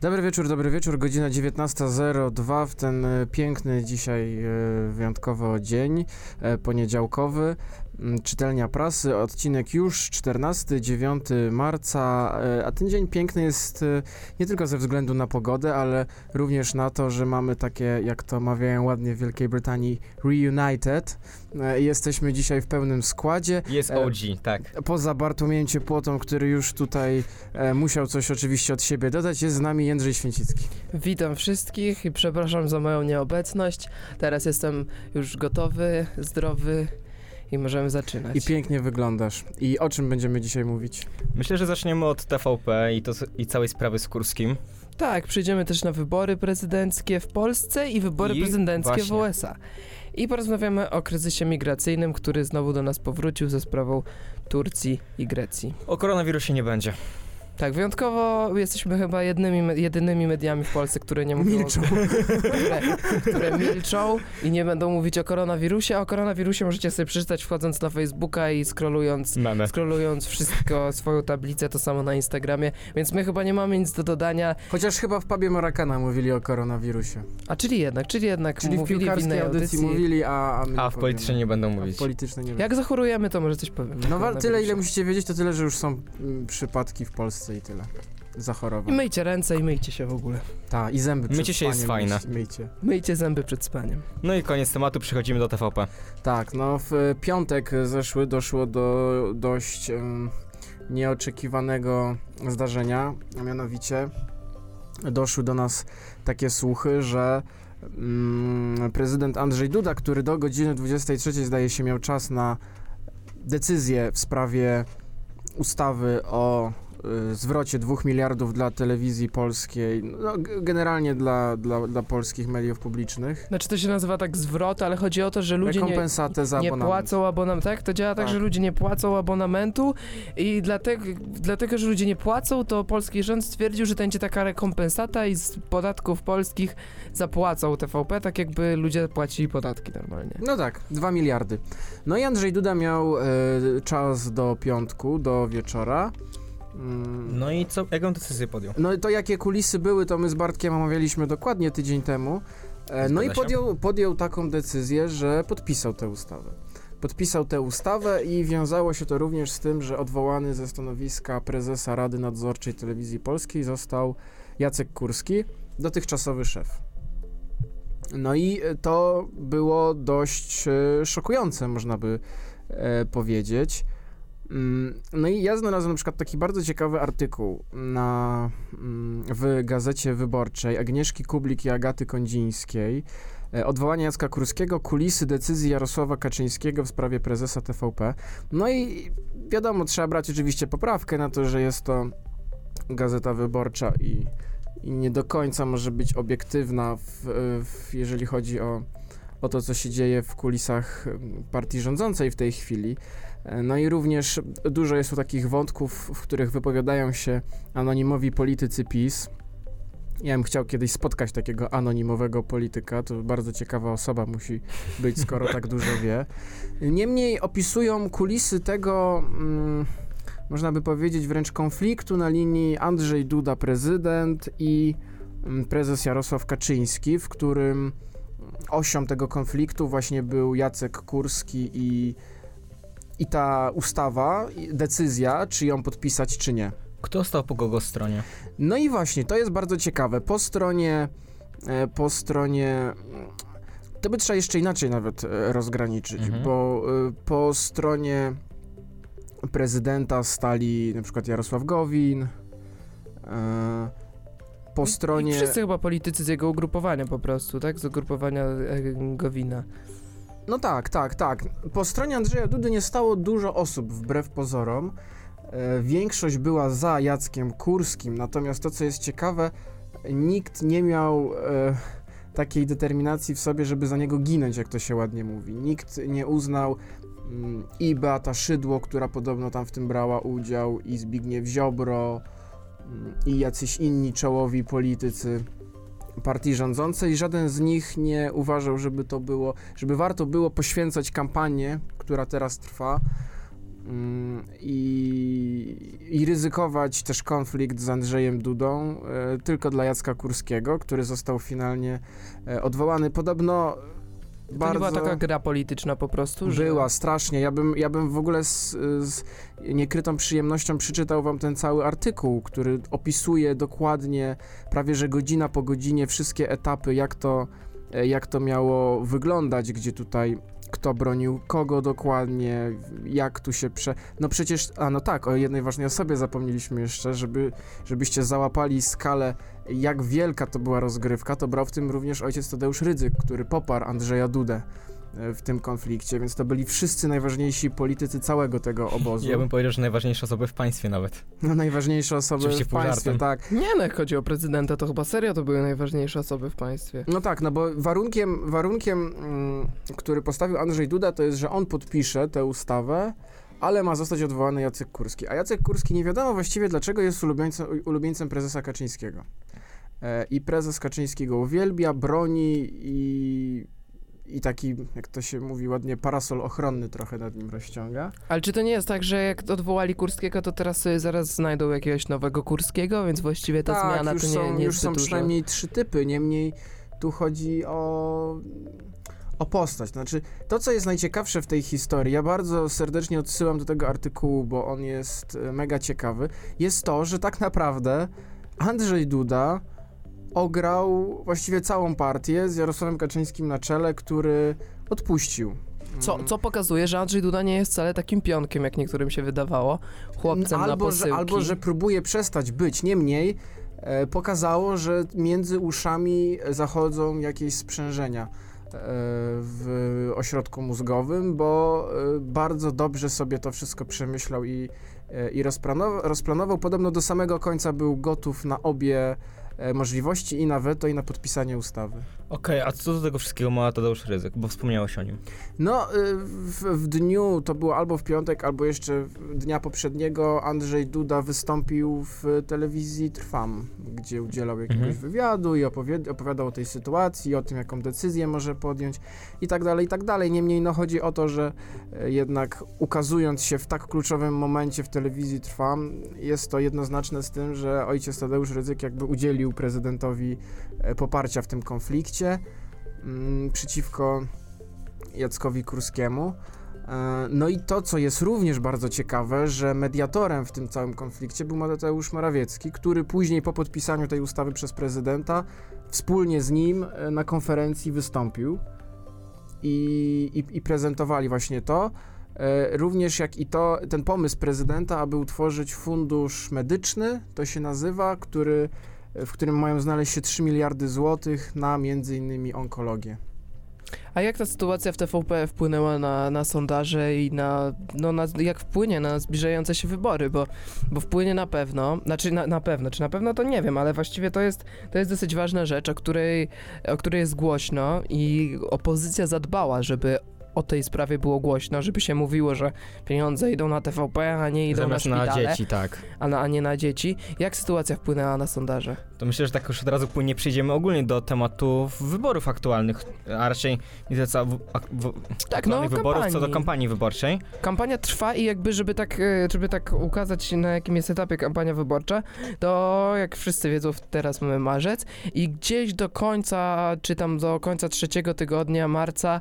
Dobry wieczór, dobry wieczór. Godzina 19.02 w ten e, piękny dzisiaj e, wyjątkowo dzień, e, poniedziałkowy. Mm, Czytelnia prasy, odcinek już 14, 9 marca, e, a ten dzień piękny jest e, nie tylko ze względu na pogodę, ale również na to, że mamy takie, jak to mawiają ładnie w Wielkiej Brytanii, reunited. E, Jesteśmy dzisiaj w pełnym składzie. Jest OG, tak. Poza Bartłomiejem Ciepłotą, który już tutaj musiał coś oczywiście od siebie dodać, jest z nami Jędrzej Święcicki. Witam wszystkich i przepraszam za moją nieobecność. Teraz jestem już gotowy, zdrowy i możemy zaczynać. I pięknie wyglądasz. I o czym będziemy dzisiaj mówić? Myślę, że zaczniemy od TVP i, to, i całej sprawy z Kurskim. Tak, przyjdziemy też na wybory prezydenckie w Polsce i wybory I prezydenckie właśnie. w USA. I porozmawiamy o kryzysie migracyjnym, który znowu do nas powrócił ze sprawą Turcji i Grecji. O koronawirusie nie będzie. Tak, wyjątkowo jesteśmy chyba jednymi, jedynymi mediami w Polsce, które nie mówią Milczą. które, które milczą i nie będą mówić o koronawirusie. A o koronawirusie możecie sobie przeczytać wchodząc na Facebooka i scrollując, scrollując wszystko, swoją tablicę, to samo na Instagramie. Więc my chyba nie mamy nic do dodania. Chociaż chyba w pubie Morakana mówili o koronawirusie. A czyli jednak, czyli jednak Czyli w mówili w piłkarskiej innej audycji, audycji. mówili, a, a my A w politycznej nie będą powiemy. A mówić. w politycznej nie. Jak zachorujemy, to może coś powiem. No wa- tyle, ile musicie wiedzieć, to tyle, że już są mm, przypadki w Polsce i tyle. I Zachorowań. myjcie ręce i myjcie się w ogóle. Tak, i zęby przed Mycie się jest spaniem fajne. myjcie- Myjcie. Myjcie zęby przed spaniem. No i koniec tematu, przechodzimy do TVP. Tak, no w e, piątek zeszły doszło do dość em, nieoczekiwanego zdarzenia, a mianowicie doszły do nas takie słuchy, że mm, prezydent Andrzej Duda, który do godziny 23 zdaje się miał czas na decyzję w sprawie ustawy o zwrocie 2 miliardów dla telewizji polskiej, no, generalnie dla, dla, dla polskich mediów publicznych. Znaczy to się nazywa tak zwrot, ale chodzi o to, że ludzie nie, nie płacą abonamentu, tak? To działa tak, Tak. że ludzie nie płacą abonamentu i dlatego, dlatego, że ludzie nie płacą, to polski rząd stwierdził, że to będzie taka rekompensata i z podatków polskich zapłacą TVP, tak jakby ludzie płacili podatki normalnie. No tak, 2 miliardy. No i Andrzej Duda miał e, czas do piątku, do wieczora. Mm, No i co, jaką decyzję podjął? No i to jakie kulisy były, to my z Bartkiem omawialiśmy dokładnie tydzień temu. E, no i podjął, podjął taką decyzję, że podpisał tę ustawę. Podpisał tę ustawę i wiązało się to również z tym, że odwołany ze stanowiska prezesa Rady Nadzorczej Telewizji Polskiej został Jacek Kurski, dotychczasowy szef. No i e, to było dość e, szokujące, można by e, powiedzieć. Mm, No i ja znalazłem na przykład taki bardzo ciekawy artykuł na, mm, w Gazecie Wyborczej Agnieszki Kublik i Agaty Kondzińskiej. E, Odwołanie Jacka Kurskiego, kulisy decyzji Jarosława Kaczyńskiego w sprawie prezesa TVP. No i wiadomo, trzeba brać oczywiście poprawkę na to, że jest to Gazeta Wyborcza i, i nie do końca może być obiektywna, w, w, jeżeli chodzi o, o to, co się dzieje w kulisach partii rządzącej w tej chwili. E, No i również dużo jest tu takich wątków, w których wypowiadają się anonimowi politycy PiS. Ja bym chciał kiedyś spotkać takiego anonimowego polityka, to bardzo ciekawa osoba musi być, skoro tak dużo wie. Niemniej opisują kulisy tego, mm, można by powiedzieć, wręcz konfliktu na linii Andrzej Duda prezydent i mm, prezes Jarosław Kaczyński, w którym osią tego konfliktu właśnie był Jacek Kurski i i ta ustawa, decyzja, czy ją podpisać, czy nie. Kto stał po kogo stronie? No i właśnie, to jest bardzo ciekawe. Po stronie, e, po stronie, to by trzeba jeszcze inaczej nawet e, rozgraniczyć, Mhm. bo e, po stronie prezydenta stali na przykład Jarosław Gowin, po I stronie... wszyscy chyba politycy z jego ugrupowania po prostu, tak? Z ugrupowania e, Gowina. No tak, tak, tak. Po stronie Andrzeja Dudy nie stało dużo osób, wbrew pozorom. E, większość była za Jackiem Kurskim, natomiast to, co jest ciekawe, nikt nie miał e, takiej determinacji w sobie, żeby za niego ginąć, jak to się ładnie mówi. Nikt nie uznał mm, i Beata Szydło, która podobno tam w tym brała udział, i Zbigniew Ziobro, i jacyś inni czołowi politycy partii rządzącej. Żaden z nich nie uważał, żeby to było, żeby warto było poświęcać kampanię, która teraz trwa, mm, i, i ryzykować też konflikt z Andrzejem Dudą e, tylko dla Jacka Kurskiego, który został finalnie e, odwołany. Podobno bardzo... nie była taka gra polityczna po prostu, że... Była, strasznie. Ja bym, ja bym w ogóle z, z niekrytą przyjemnością przeczytał wam ten cały artykuł, który opisuje dokładnie, prawie że godzina po godzinie, wszystkie etapy, jak to, e, jak to miało wyglądać, gdzie tutaj kto bronił kogo dokładnie, jak tu się prze... No przecież, a no tak, o jednej ważnej osobie zapomnieliśmy jeszcze, żeby, żebyście załapali skalę, jak wielka to była rozgrywka, to brał w tym również ojciec Tadeusz Rydzyk, który poparł Andrzeja Dudę w tym konflikcie, więc to byli wszyscy najważniejsi politycy całego tego obozu. Ja bym powiedział, że najważniejsze osoby w państwie nawet. No, najważniejsze osoby Oczywiście w państwie, żartem. tak. Nie, no jak chodzi o prezydenta, to chyba serio to były najważniejsze osoby w państwie. No tak, no bo warunkiem, warunkiem mm, który postawił Andrzej Duda, to jest, że on podpisze tę ustawę, ale ma zostać odwołany Jacek Kurski. A Jacek Kurski nie wiadomo właściwie dlaczego jest ulubieńcem, ulubieńcem prezesa Kaczyńskiego. E, I prezes Kaczyński go uwielbia, broni i, i taki, jak to się mówi ładnie, parasol ochronny trochę nad nim rozciąga. Ale czy to nie jest tak, że jak odwołali Kurskiego, to teraz sobie zaraz znajdą jakiegoś nowego Kurskiego, więc właściwie ta tak, zmiana już to nie, są, nie już są dużo. przynajmniej trzy typy, niemniej tu chodzi o, o postać. Znaczy, to co jest najciekawsze w tej historii, ja bardzo serdecznie odsyłam do tego artykułu, bo on jest e, mega ciekawy, jest to, że tak naprawdę Andrzej Duda ograł właściwie całą partię z Jarosławem Kaczyńskim na czele, który odpuścił. Co, co pokazuje, że Andrzej Duda nie jest wcale takim pionkiem, jak niektórym się wydawało, chłopcem na albo, że, posyłki. albo, że próbuje przestać być. Niemniej e, pokazało, że między uszami zachodzą jakieś sprzężenia e, w ośrodku mózgowym, bo e, bardzo dobrze sobie to wszystko przemyślał i, e, i rozplanował, rozplanował. Podobno do samego końca był gotów na obie możliwości i na weto i na podpisanie ustawy. Okej, a co do tego wszystkiego ma Tadeusz Ryzyk, bo wspomniałeś o nim. No, y, w, w dniu, to było albo w piątek, albo jeszcze dnia poprzedniego, Andrzej Duda wystąpił w telewizji Trwam, gdzie udzielał jakiegoś Mhm. wywiadu i opowiadał o tej sytuacji, o tym, jaką decyzję może podjąć i tak dalej, i tak dalej. Niemniej, no, chodzi o to, że e, jednak ukazując się w tak kluczowym momencie w telewizji Trwam, jest to jednoznaczne z tym, że ojciec Tadeusz Rydzyk jakby udzielił prezydentowi poparcia w tym konflikcie mm, przeciwko Jackowi Kurskiemu. E, No i to, co jest również bardzo ciekawe, że mediatorem w tym całym konflikcie był Mateusz Morawiecki, który później po podpisaniu tej ustawy przez prezydenta wspólnie z nim e, na konferencji wystąpił i, i, i prezentowali właśnie to. E, Również jak i to, ten pomysł prezydenta, aby utworzyć fundusz medyczny, to się nazywa, który, w którym mają znaleźć się 3 miliardy złotych na między innymi onkologię. A jak ta sytuacja w TVP wpłynęła na, na sondaże i na, no na, jak wpłynie na zbliżające się wybory, bo, bo wpłynie na pewno, znaczy na, na pewno, czy na pewno to nie wiem, ale właściwie to jest, to jest dosyć ważna rzecz, o której, o której jest głośno i opozycja zadbała, żeby o tej sprawie było głośno, żeby się mówiło, że pieniądze idą na TVP, a nie idą Zamiast na na szpitale, dzieci, tak. A, na, a nie na dzieci. Jak sytuacja wpłynęła na sondaże? To myślę, że tak już od razu płynnie przejdziemy ogólnie do tematu wyborów aktualnych, a raczej nie tyle co w, w, Tak, no wyborów, co do kampanii. kampanii wyborczej. Kampania trwa i jakby, żeby tak, e, żeby tak ukazać na jakim jest etapie kampania wyborcza, to jak wszyscy wiedzą, teraz mamy marzec i gdzieś do końca, czy tam do końca trzeciego tygodnia marca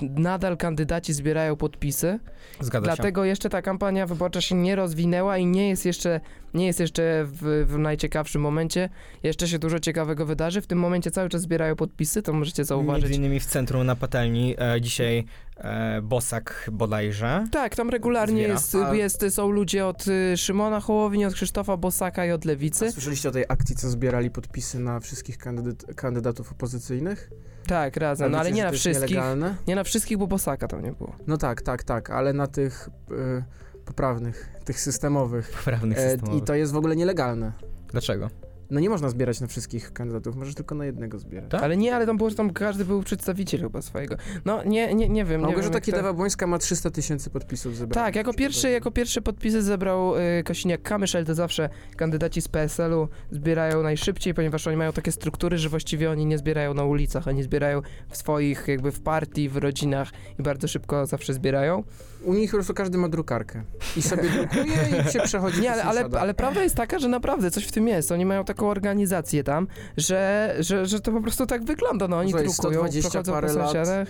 nadal kandydaci zbierają podpisy, Zgadza się. dlatego jeszcze ta kampania wyborcza się nie rozwinęła i nie jest jeszcze, nie jest jeszcze w, w najciekawszym momencie, jeszcze się dużo ciekawego wydarzy, w tym momencie cały czas zbierają podpisy, to możecie zauważyć. Między innymi w centrum na patelni e, dzisiaj e, Bosak bodajże. Tak, tam regularnie jest, A- jest, są ludzie od y, Szymona Hołowni, od Krzysztofa Bosaka i od Lewicy. A słyszeliście o tej akcji, co zbierali podpisy na wszystkich kandydat, kandydatów opozycyjnych? Tak, razem, no A ale nie na to jest wszystkich. Nielegalne? Nie na wszystkich, bo Bosaka tam nie było. No tak, tak, tak, ale na tych y, poprawnych, tych systemowych. Poprawnych E, systemowych. I to jest w ogóle nielegalne. Dlaczego? No nie można zbierać na wszystkich kandydatów, możesz tylko na jednego zbierać. Tak? Ale nie, ale tam było, że tam każdy był przedstawiciel chyba swojego. No nie, nie, nie wiem. Małgorzata wiem, jak to- Kidawa-Błońska ma 300 tysięcy podpisów zebranych. Tak, jako pierwszy, jako pierwszy podpisy zebrał y, Kosiniak-Kamysz, ale to zawsze kandydaci z PSL-u zbierają najszybciej, ponieważ oni mają takie struktury, że właściwie oni nie zbierają na ulicach, oni zbierają w swoich, jakby w partii, w rodzinach i bardzo szybko zawsze zbierają. U nich po prostu każdy ma drukarkę. I sobie drukuje i się przechodzi Nie, po ale, ale, ale prawda jest taka, że naprawdę coś w tym jest. Oni mają taką organizację tam, że, że, że to po prostu tak wygląda. No oni Słuchaj, drukują, 120 przechodzą po parę lat. sąsiadach.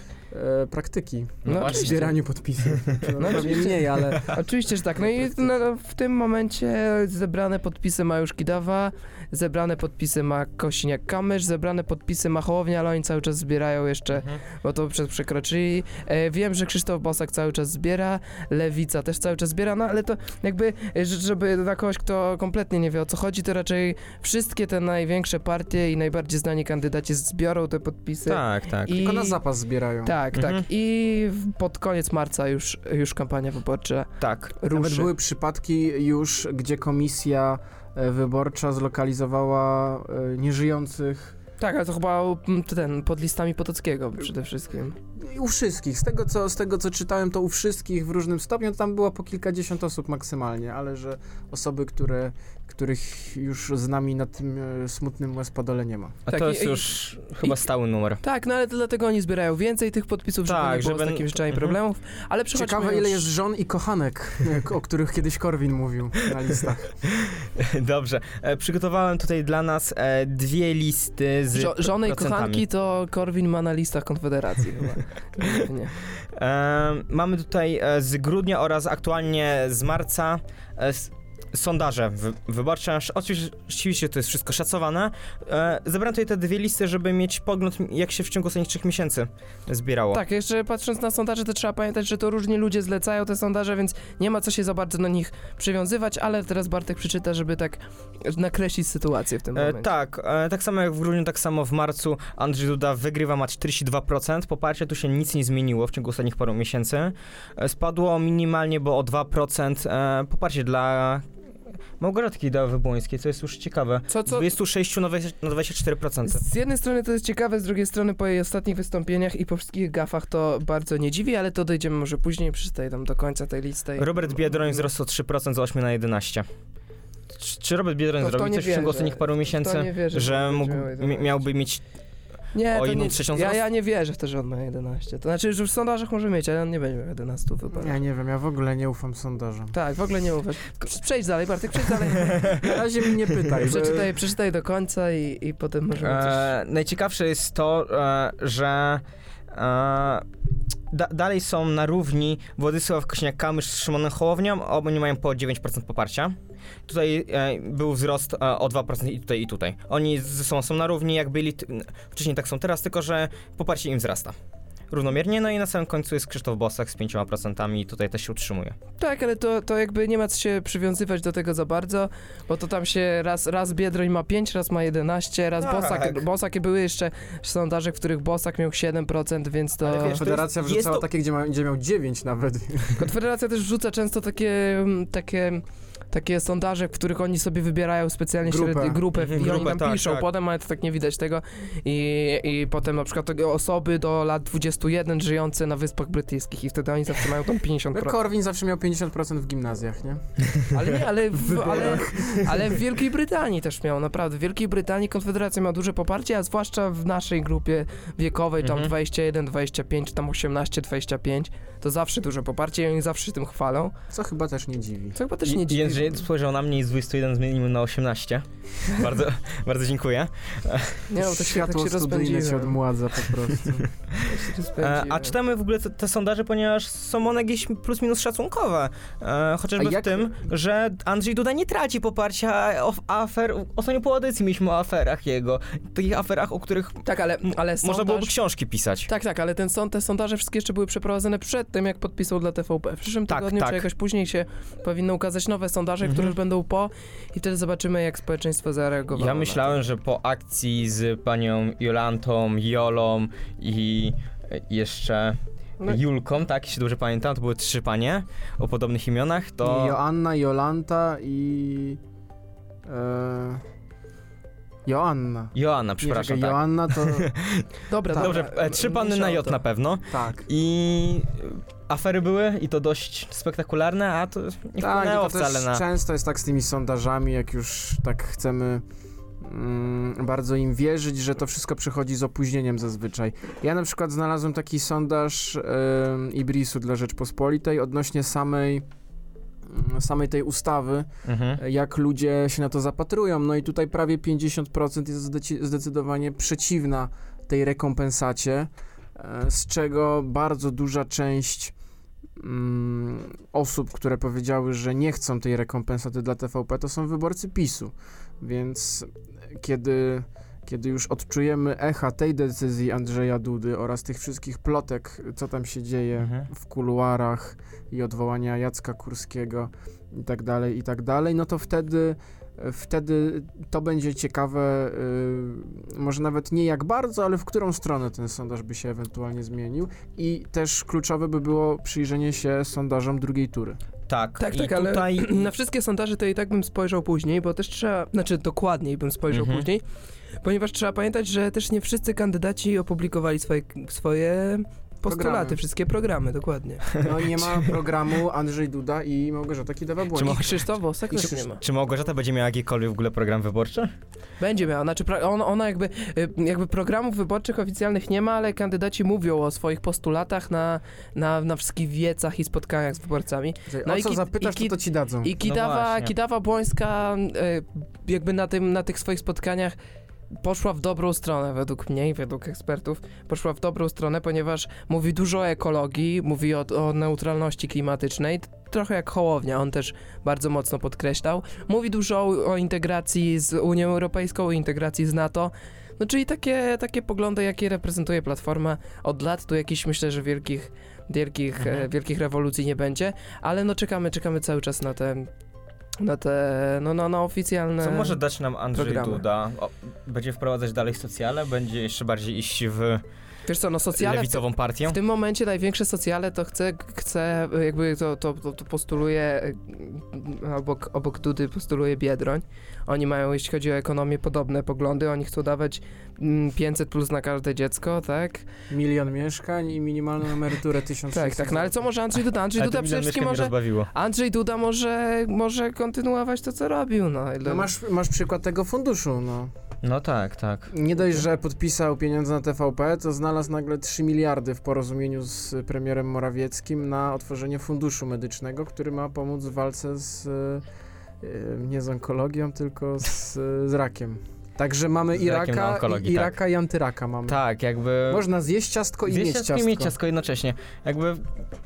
E, praktyki. No, No zbieraniu podpisów. No, pewnie oczywiście. mniej, ale Oczywiście, że tak. No i no, w tym momencie zebrane podpisy ma już Kidawa, zebrane podpisy ma Kosiniak-Kamysz, zebrane podpisy ma Hołownia, ale oni cały czas zbierają jeszcze, Mhm. bo to przekroczyli. E, wiem, że Krzysztof Bosak cały czas zbiera, Lewica też cały czas zbiera, no ale to jakby, e, żeby dla kogoś, kto kompletnie nie wie o co chodzi, to raczej wszystkie te największe partie i najbardziej znani kandydaci zbiorą te podpisy. Tak, tak. I... tylko na zapas zbierają. Tak, Mhm. tak. I pod koniec marca już, już kampania wyborcza Tak. Nawet ruszy. były przypadki już, gdzie komisja e, wyborcza zlokalizowała e, nieżyjących Tak, ale to chyba mm, ten, pod listami Potockiego przede wszystkim. U wszystkich. Z tego, co, z tego, co czytałem, to u wszystkich w różnym stopniu. To tam było po kilkadziesiąt osób maksymalnie, ale że osoby, które, których już z nami na tym e, smutnym łez-podole nie ma. A Tak, to i- jest i- już chyba stały numer. Tak, no ale to dlatego oni zbierają więcej tych podpisów, żeby Tak, nie było żeby- z takimi rzeczami Mhm. problemów. Ale Ciekawe, już... ile jest żon i kochanek, o których kiedyś Korwin mówił na listach. Dobrze. E, przygotowałem tutaj dla nas e, dwie listy z Żo- żony i kochanki to Korwin ma na listach Konfederacji chyba. Nie. E, mamy tutaj e, z grudnia oraz aktualnie z marca e, sondaże wy, wyborcze. Oczywiście, to jest wszystko szacowane. E, zebrałem tutaj te dwie listy, żeby mieć pogląd, jak się w ciągu ostatnich trzech miesięcy zbierało. Tak, jeszcze patrząc na sondaże, to trzeba pamiętać, że to różni ludzie zlecają te sondaże, więc nie ma co się za bardzo na nich przywiązywać, ale teraz Bartek przeczyta, żeby tak nakreślić sytuację w tym E, momencie. tak, e, tak samo jak w grudniu, tak samo w marcu Andrzej Duda wygrywa, ma 42%. Poparcie tu się nic nie zmieniło w ciągu ostatnich paru miesięcy. E, spadło minimalnie, bo o 2% e, poparcie dla Małgorzaty Kidawy-Błońskiej, co jest już ciekawe. Co, Z co, 26 na 20 na 24%. Z jednej strony to jest ciekawe, z drugiej strony po jej ostatnich wystąpieniach i po wszystkich gafach to bardzo nie dziwi, ale to dojdziemy może później, przeczytaj tam do końca tej listy. Robert Biedroń wzrósł o 3% z 8 na 11. Czy, Robert Biedroń To w to coś w ciągu wierzę. ostatnich paru miesięcy, nie wierzę, że mógł, miał mi- 11. miałby mieć nie, o to jedną nie, trzecią ja, wzrost? ja nie wierzę w to, że on ma 11. To znaczy, że już w sondażach może mieć, ale on nie będzie miał 11 wyborów. Ja nie wiem, ja w ogóle nie ufam sondażom. Tak, w ogóle nie ufasz. Przejdź dalej, Bartek, przejdź dalej. Na razie mnie nie pytaj. bo- przeczytaj, przeczytaj do końca i, i potem możemy coś... E, najciekawsze jest to, e, że e, da, dalej są na równi Władysław Kośniak-Kamysz z Szymonem Hołownią, obaj mają po 9% poparcia. Tutaj e, był wzrost e, o 2% i tutaj i tutaj. Oni ze sobą są na równi, jak byli t- wcześniej tak są teraz, tylko że poparcie im wzrasta. Równomiernie, no i na samym końcu jest Krzysztof Bosak z 5% i tutaj też się utrzymuje. Tak, ale to, to jakby nie ma co się przywiązywać do tego za bardzo, bo to tam się raz, raz Biedroń ma 5, raz ma 11, raz Tak. Bosak, Bosak były jeszcze sondaże, w których Bosak miał 7%, więc to... Ale wiesz, to Federacja jest- wrzucała jest to- takie, gdzie, ma, gdzie miał 9 nawet. Konfederacja też wrzuca często takie, mm, takie, takie sondaże, w których oni sobie wybierają specjalnie Grupę. średnią grupę Mhm, i oni grupę, tam tak, piszą, tak. potem ale to tak nie widać tego i, i potem na przykład osoby do lat 21 żyjące na Wyspach Brytyjskich i wtedy oni zawsze mają tam 50%. No, Korwin zawsze miał 50% w gimnazjach, nie? Ale nie, ale w, ale, ale w Wielkiej Brytanii też miał, naprawdę. W Wielkiej Brytanii Konfederacja ma duże poparcie, a zwłaszcza w naszej grupie wiekowej, tam Mhm. 21, 25, tam 18, 25, to zawsze duże poparcie i oni zawsze się tym chwalą. Co chyba też nie dziwi. Co chyba też nie dziwi. Jędrzej spojrzał na mnie i z 21 zmienimy na 18. bardzo, bardzo dziękuję. Nie no, to się, tak Światło się studyjne rozpędziłem. odmładza po prostu. Się rozpędziłem. a czytamy w ogóle te, te sondaże, ponieważ są one jakieś plus minus szacunkowe. E, chociażby A jak- w tym, że Andrzej Duda nie traci poparcia o afer. Ostatnio po audycji mieliśmy o aferach jego. Takich aferach, o których Tak, ale, ale można sondaż... byłoby książki pisać. Tak, tak, ale ten te sondaże wszystkie jeszcze były przeprowadzone przed tym, jak podpisał dla TVP. W przyszłym Tak, tygodniu, tak. czy jakoś później się powinno ukazać nowe sondaże, Mhm. które już będą po i wtedy zobaczymy, jak społeczeństwo zareagowało. Ja na myślałem, że po akcji z panią Jolantą, Jolą i jeszcze No- Julką, tak, jeśli dobrze pamiętam, to były trzy panie o podobnych imionach, to... Joanna, Jolanta i... E, Joanna. Joanna, Nie, przepraszam, czekaj, tak. Joanna to... Dobra, Tak. dobra. Dobrze, e, trzy panny na J to. na pewno. tak. I afery były i to dość spektakularne, a to nie Tak, wpłynęło to wcale na... często jest tak z tymi sondażami, jak już tak chcemy mm, bardzo im wierzyć, że to wszystko przychodzi z opóźnieniem zazwyczaj. Ja na przykład znalazłem taki sondaż em, Ibrisu dla Rzeczpospolitej odnośnie samej mm, samej tej ustawy, Mhm. jak ludzie się na to zapatrują. No i tutaj prawie 50% jest zdecydowanie przeciwna tej rekompensacie, e, z czego bardzo duża część mm, osób, które powiedziały, że nie chcą tej rekompensaty dla TVP, to są wyborcy PiSu. Więc kiedy, kiedy już odczujemy echa tej decyzji Andrzeja Dudy oraz tych wszystkich plotek, co tam się dzieje Mhm. w kuluarach i odwołania Jacka Kurskiego i tak dalej, i tak dalej, no to wtedy wtedy to będzie ciekawe, y, może nawet nie jak bardzo, ale w którą stronę ten sondaż by się ewentualnie zmienił i też kluczowe by było przyjrzenie się sondażom drugiej tury. Tak, Tak, tak, ale tutaj... na wszystkie sondaże to i tak bym spojrzał później, bo też trzeba, znaczy dokładniej bym spojrzał Mhm. później, ponieważ trzeba pamiętać, że też nie wszyscy kandydaci opublikowali swoje, swoje postulaty, Programy. wszystkie programy, dokładnie. No i nie ma programu Andrzej Duda i Małgorzata Kidawa-Błońska. Czy Krzysztof Bosak też czy, nie ma. czy Małgorzata będzie miała jakikolwiek w ogóle program wyborczy? Będzie miała, znaczy pra- on, ona jakby, y, jakby programów wyborczych oficjalnych nie ma, ale kandydaci mówią o swoich postulatach na, na, na wszystkich wiecach i spotkaniach z wyborcami. No o i co ki- zapytasz, i ki- to, to ci dadzą. I Kidawa, właśnie. Kidawa Błońska y, jakby na, tym, na tych swoich spotkaniach poszła w dobrą stronę według mnie i według ekspertów. Poszła w dobrą stronę, ponieważ mówi dużo o ekologii, mówi o, o neutralności klimatycznej, trochę jak Hołownia, on też bardzo mocno podkreślał. Mówi dużo o, integracji z Unią Europejską, o integracji z NATO. No czyli takie, takie poglądy, jakie reprezentuje Platforma od lat, tu jakichś myślę, że wielkich, wielkich, Mhm. e, wielkich rewolucji nie będzie, ale no czekamy, czekamy cały czas na te, na te, no, no na oficjalne... Co może dać nam Andrzej programy. Duda? O, będzie wprowadzać dalej socjale? Będzie jeszcze bardziej iść w Wiesz co, no socjale w, lewicową partię? w tym momencie największe socjale to chce, chce jakby to, to, to, to postuluje e, obok, obok Dudy postuluje Biedroń. Oni mają, jeśli chodzi o ekonomię, podobne poglądy. Oni chcą dawać mm, 500 plus na każde dziecko, tak? Milion mieszkań i minimalną emeryturę 1000 Tak, tak. No ale co może Andrzej Duda? Andrzej Duda przede wszystkim może... rozbawiło. Andrzej Duda może, może kontynuować to, co robił, no. No masz, masz przykład tego funduszu, no. No tak, tak. Nie dość, że podpisał pieniądze na TVP, to znalazł nagle 3 miliardy w porozumieniu z premierem Morawieckim na otworzenie funduszu medycznego, który ma pomóc w walce z e, e, nie z onkologią, tylko z, z rakiem. Także mamy Z Iraka, i, tak. Iraka i antyraka mamy. Tak, jakby... Można zjeść ciastko i Zjeść mieć ciastko i mieć ciastko jednocześnie. Jakby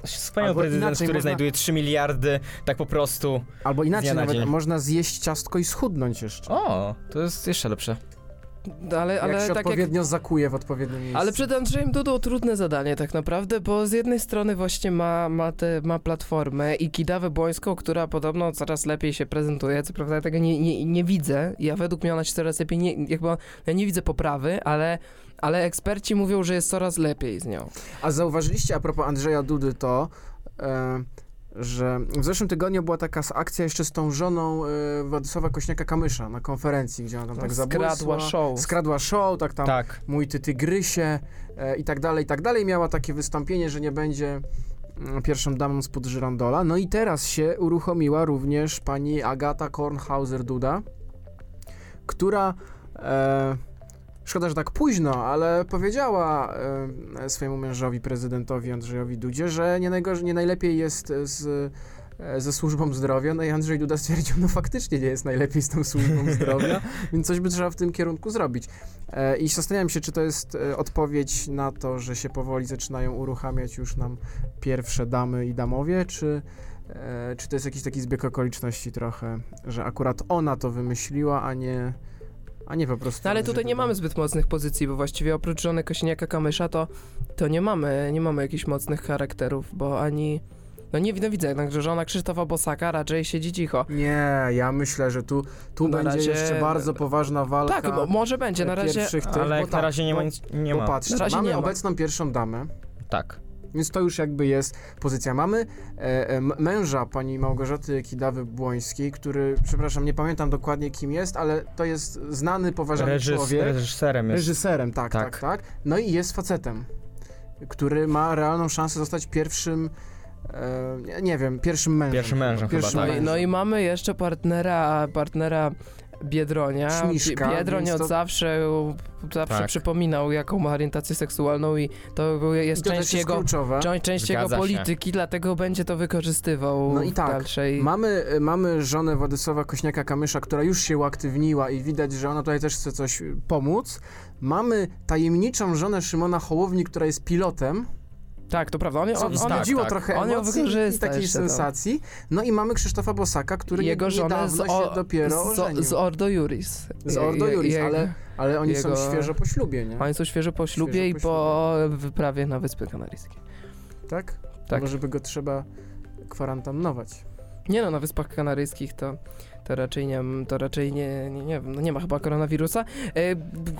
wspaniały Albo prezydent, inaczej, który można- znajduje 3 miliardy tak po prostu. Albo inaczej nawet, dzień. można zjeść ciastko i schudnąć jeszcze. O, to jest jeszcze lepsze. Ale, jak ale się tak jak odpowiednio zakuje w odpowiednim miejscu. Ale przed Andrzejem Dudą trudne zadanie tak naprawdę, bo z jednej strony właśnie ma, ma, te, ma platformę i Kidawę Błońską, która podobno coraz lepiej się prezentuje, co prawda ja tego nie, nie, nie widzę, ja według mnie ona się coraz lepiej, nie, jakby, ja nie widzę poprawy, ale, ale eksperci mówią, że jest coraz lepiej z nią. A zauważyliście a propos Andrzeja Dudy to, e, że w zeszłym tygodniu była taka akcja jeszcze z tą żoną e, Władysława Kośniaka-Kamysza na konferencji, gdzie ona tam tak Skradła zabłysła. show. Skradła show, tak tam Tak. mój ty tygrysie e, i tak dalej, i tak dalej. Miała takie wystąpienie, że nie będzie mm, pierwszą damą spod żyrandola. No i teraz się uruchomiła również pani Agata Kornhauser-Duda, która e, szkoda, że tak późno, ale powiedziała e, swojemu mężowi, prezydentowi Andrzejowi Dudzie, że nie, najgorzej, nie najlepiej jest z e, ze służbą zdrowia, no i Andrzej Duda stwierdził, no faktycznie nie jest najlepiej z tą służbą zdrowia, więc coś by trzeba w tym kierunku zrobić. E, I zastanawiam się, czy to jest e, odpowiedź na to, że się powoli zaczynają uruchamiać już nam pierwsze damy i damowie, czy, czy to jest jakiś taki zbieg okoliczności trochę, że akurat ona to wymyśliła, a nie, a nie po prostu... No ale Andrzej tutaj nie mamy zbyt mocnych pozycji, bo właściwie oprócz żony Kosiniaka-Kamysza to, to nie mamy, nie mamy jakichś mocnych charakterów, bo ani... No nie no widzę, jednak, że żona Krzysztofa Bosaka raczej siedzi cicho. Nie, ja myślę, że tu, tu Na będzie razie- jeszcze bardzo poważna walka. Tak, bo może będzie, na razie... pierwszych tych, Ale na tak, razie nie ma nic, nie ma. patrz, Na razie mamy nie ma. obecną pierwszą damę, Tak. Więc to już jakby jest pozycja. Mamy e, e, m- męża pani Małgorzaty Kidawy-Błońskiej, który, przepraszam, nie pamiętam dokładnie kim jest, ale to jest znany, poważany Reżys, człowiek. reżyserem jest. Reżyserem, tak, tak, Tak. tak, No i jest facetem, który ma realną szansę zostać pierwszym, e, nie, wiem, pierwszym mężem. Pierwszym mężem chyba, Pierwszym tak. No i, no i mamy jeszcze partnera, partnera Biedronia. Śmiszka, Biedroń więc od to- zawsze, zawsze Tak. przypominał, jaką ma orientację seksualną i to I jest to część jego, część, część jego się. polityki, dlatego będzie to wykorzystywał No i w tak, dalszej... Mamy, mamy żonę Władysława Kośniaka-Kamysza, która już się uaktywniła i widać, że ona tutaj też chce coś y, pomóc. Mamy tajemniczą żonę Szymona Hołowni, która jest pilotem, Tak, to prawda. On, on, on, wzbudziło tak. trochę On emocji i takiej jeszcze, sensacji. No i mamy Krzysztofa Bosaka, który jego żonę z, niedawno się o, dopiero z, ożenił. z Ordo Juris. Z Ordo Je- Juris, jego- ale, ale oni jego- są świeżo po ślubie, nie? Oni są świeżo po ślubie Świeżo i po po wyprawie na Wyspy Kanaryjskie. Tak? Tak. Może by go trzeba kwarantannować. Nie no, na Wyspach Kanaryjskich to, to raczej nie, to raczej nie, nie, nie wiem, no nie ma chyba koronawirusa. E,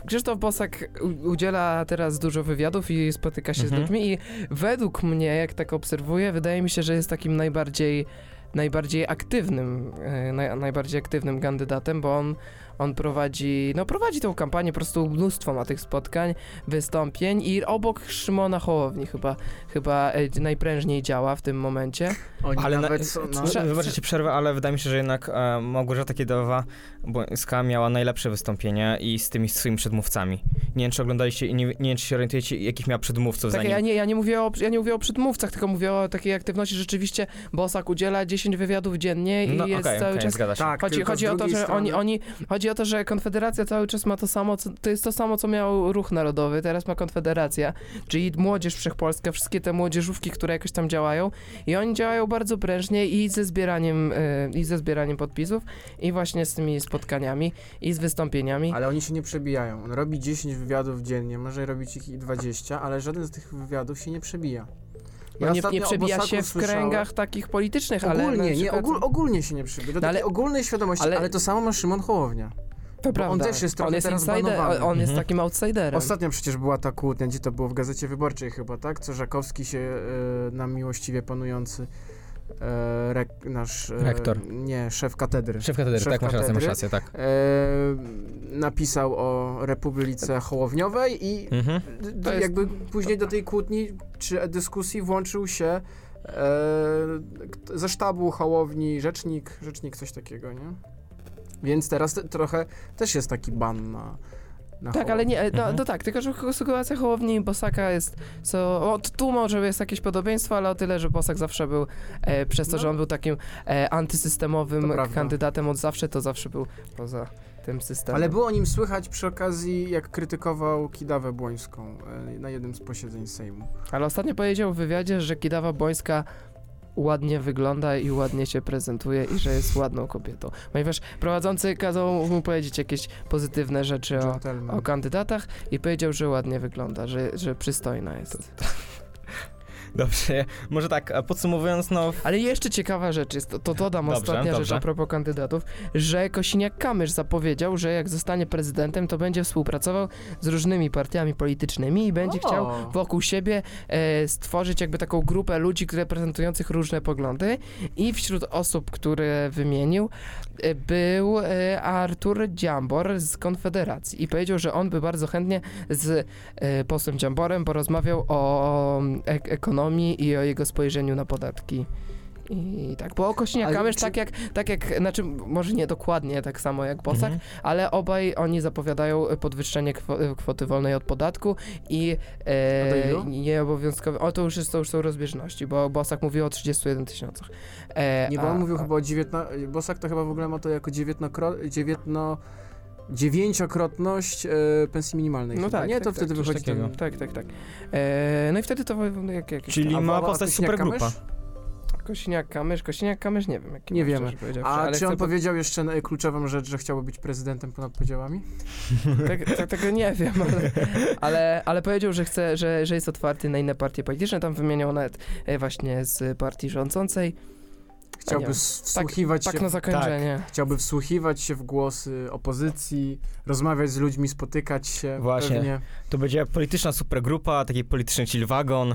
Krzysztof Bosak udziela teraz dużo wywiadów i spotyka się Mhm. z ludźmi i według mnie, jak tak obserwuję, wydaje mi się, że jest takim najbardziej najbardziej aktywnym, e, naj, najbardziej aktywnym kandydatem, bo on, on prowadzi, no prowadzi tą kampanię, po prostu mnóstwo ma tych spotkań, wystąpień i obok Szymona Hołowni chyba, chyba e, najprężniej działa w tym momencie. Oni Ale na, nawet są, no, Wybaczcie ci przerwę, ale wydaje mi się, że jednak e, Małgorzata Kiedawa-Błońska miała najlepsze wystąpienie i z tymi swoimi przedmówcami. Nie wiem, czy oglądaliście i nie, nie wiem, czy się orientujecie, jakich miała przedmówców za Tak, nim. ja nie, ja, nie mówię o, ja nie mówię o przedmówcach, tylko mówię o takiej aktywności. Rzeczywiście Bosak udziela 10 wywiadów dziennie i No jest okej, cały okej, czas... Tak, Chodzi, chodzi o to, że strony- oni, oni, chodzi o to, że Konfederacja cały czas ma to samo, co, to jest to samo, co miał Ruch Narodowy, teraz ma Konfederacja, czyli Młodzież Wszechpolska, wszystkie te młodzieżówki, które jakoś tam działają i oni działają bardzo prężnie i ze zbieraniem, e, i ze zbieraniem podpisów i właśnie z tymi spotkaniami i z wystąpieniami. Ale oni się nie przebijają. On robi 10 wywiadów dziennie, może robić ich i 20, ale żaden z tych wywiadów się nie przebija. Ja No nie, ostatnio nie o przebija się w kręgach takich politycznych, ale na Ogólnie, nie, ogól, ogólnie się nie przebija. Do No ale- ogólnej świadomości, ale... ale- to samo ma Szymon Hołownia. To on prawda. też jest trochę on jest teraz insider, banowany. on jest Mhm. takim outsiderem. Ostatnio przecież była ta kłótnia, gdzie to było w Gazecie Wyborczej chyba, tak? Co Żakowski się e, nam miłościwie panujący e, rek, nasz... E, Rektor. Nie, szef katedry. Szef katedry, Szef tak, masz rację, masz katedry. rację, tak. E, napisał o Republice Hołowniowej i Mhm. jest- jakby później do tej kłótni czy dyskusji włączył się e, ze sztabu Hołowni rzecznik, rzecznik coś takiego, nie? Więc teraz te, trochę też jest taki ban na, na Tak, ale nie, no, Mhm. no tak, tylko że sytuacja Hołowni i Bosaka jest, co, o, tu może jest jakieś podobieństwo, ale o tyle, że Bosak zawsze był, e, przez to, No. że on był takim e, antysystemowym kandydatem od zawsze, to zawsze był poza tym systemem. Ale było o nim słychać przy okazji, jak krytykował Kidawę Błońską e, na jednym z posiedzeń Sejmu. Ale ostatnio powiedział w wywiadzie, że Kidawa Bońska ładnie wygląda i ładnie się prezentuje i że jest ładną kobietą. Ponieważ prowadzący kazał mu powiedzieć jakieś pozytywne rzeczy o, o kandydatach i powiedział, że ładnie wygląda, że, że przystojna jest. Dobrze, może tak, podsumowując, no... Ale jeszcze ciekawa rzecz jest, to, to dodam Dobrze, ostatnia rzecz dobrze. a propos kandydatów, że Kosiniak-Kamysz zapowiedział, że jak zostanie prezydentem, to będzie współpracował z różnymi partiami politycznymi i będzie O! chciał wokół siebie e, stworzyć jakby taką grupę ludzi reprezentujących różne poglądy i wśród osób, które wymienił e, był e, Artur Dziambor z Konfederacji i powiedział, że on by bardzo chętnie z e, posłem Dziamborem porozmawiał o ek- ekonomii i o jego spojrzeniu na podatki. I tak, bo Kośniak-Kamysz Ale czy- tak jak, tak jak, znaczy może nie dokładnie tak samo jak Bosak, Mhm. ale obaj oni zapowiadają podwyższenie kwo- kwoty wolnej od podatku i e, nieobowiązkowe. O, to już, jest, to już są rozbieżności, bo Bosak mówił o 31 tysiącach. E, Nie, bo on a- mówił a- chyba o 19... Bosak to chyba w ogóle ma to jako dziewiętnokro... dziewiętno... dziewięciokrotność e, pensji minimalnej. No chyba, tak, nie? tak, to tak, wtedy wychodzi takiego. ten... Tak, tak, tak. E, no i wtedy to jak, jakieś Czyli tam- ma powstać supergrupa. Kosiniak-Kamysz, Kosiniak-Kamysz, nie wiem. Jaki Nie wiemy. A ale czy on po- powiedział jeszcze na- kluczową rzecz, że chciałby być prezydentem ponad podziałami? Tak, tak, tego nie wiem, ale, ale, ale powiedział, że chce, że, że jest otwarty na inne partie polityczne. Tam wymieniał nawet e, właśnie z partii rządzącej. Chciałby nie. s- wsłuchiwać Tak się na zakończenie. Chciałby wsłuchiwać się w głosy opozycji, rozmawiać z ludźmi, spotykać się. Właśnie. Pewnie. To będzie polityczna supergrupa, taki polityczny chill wagon.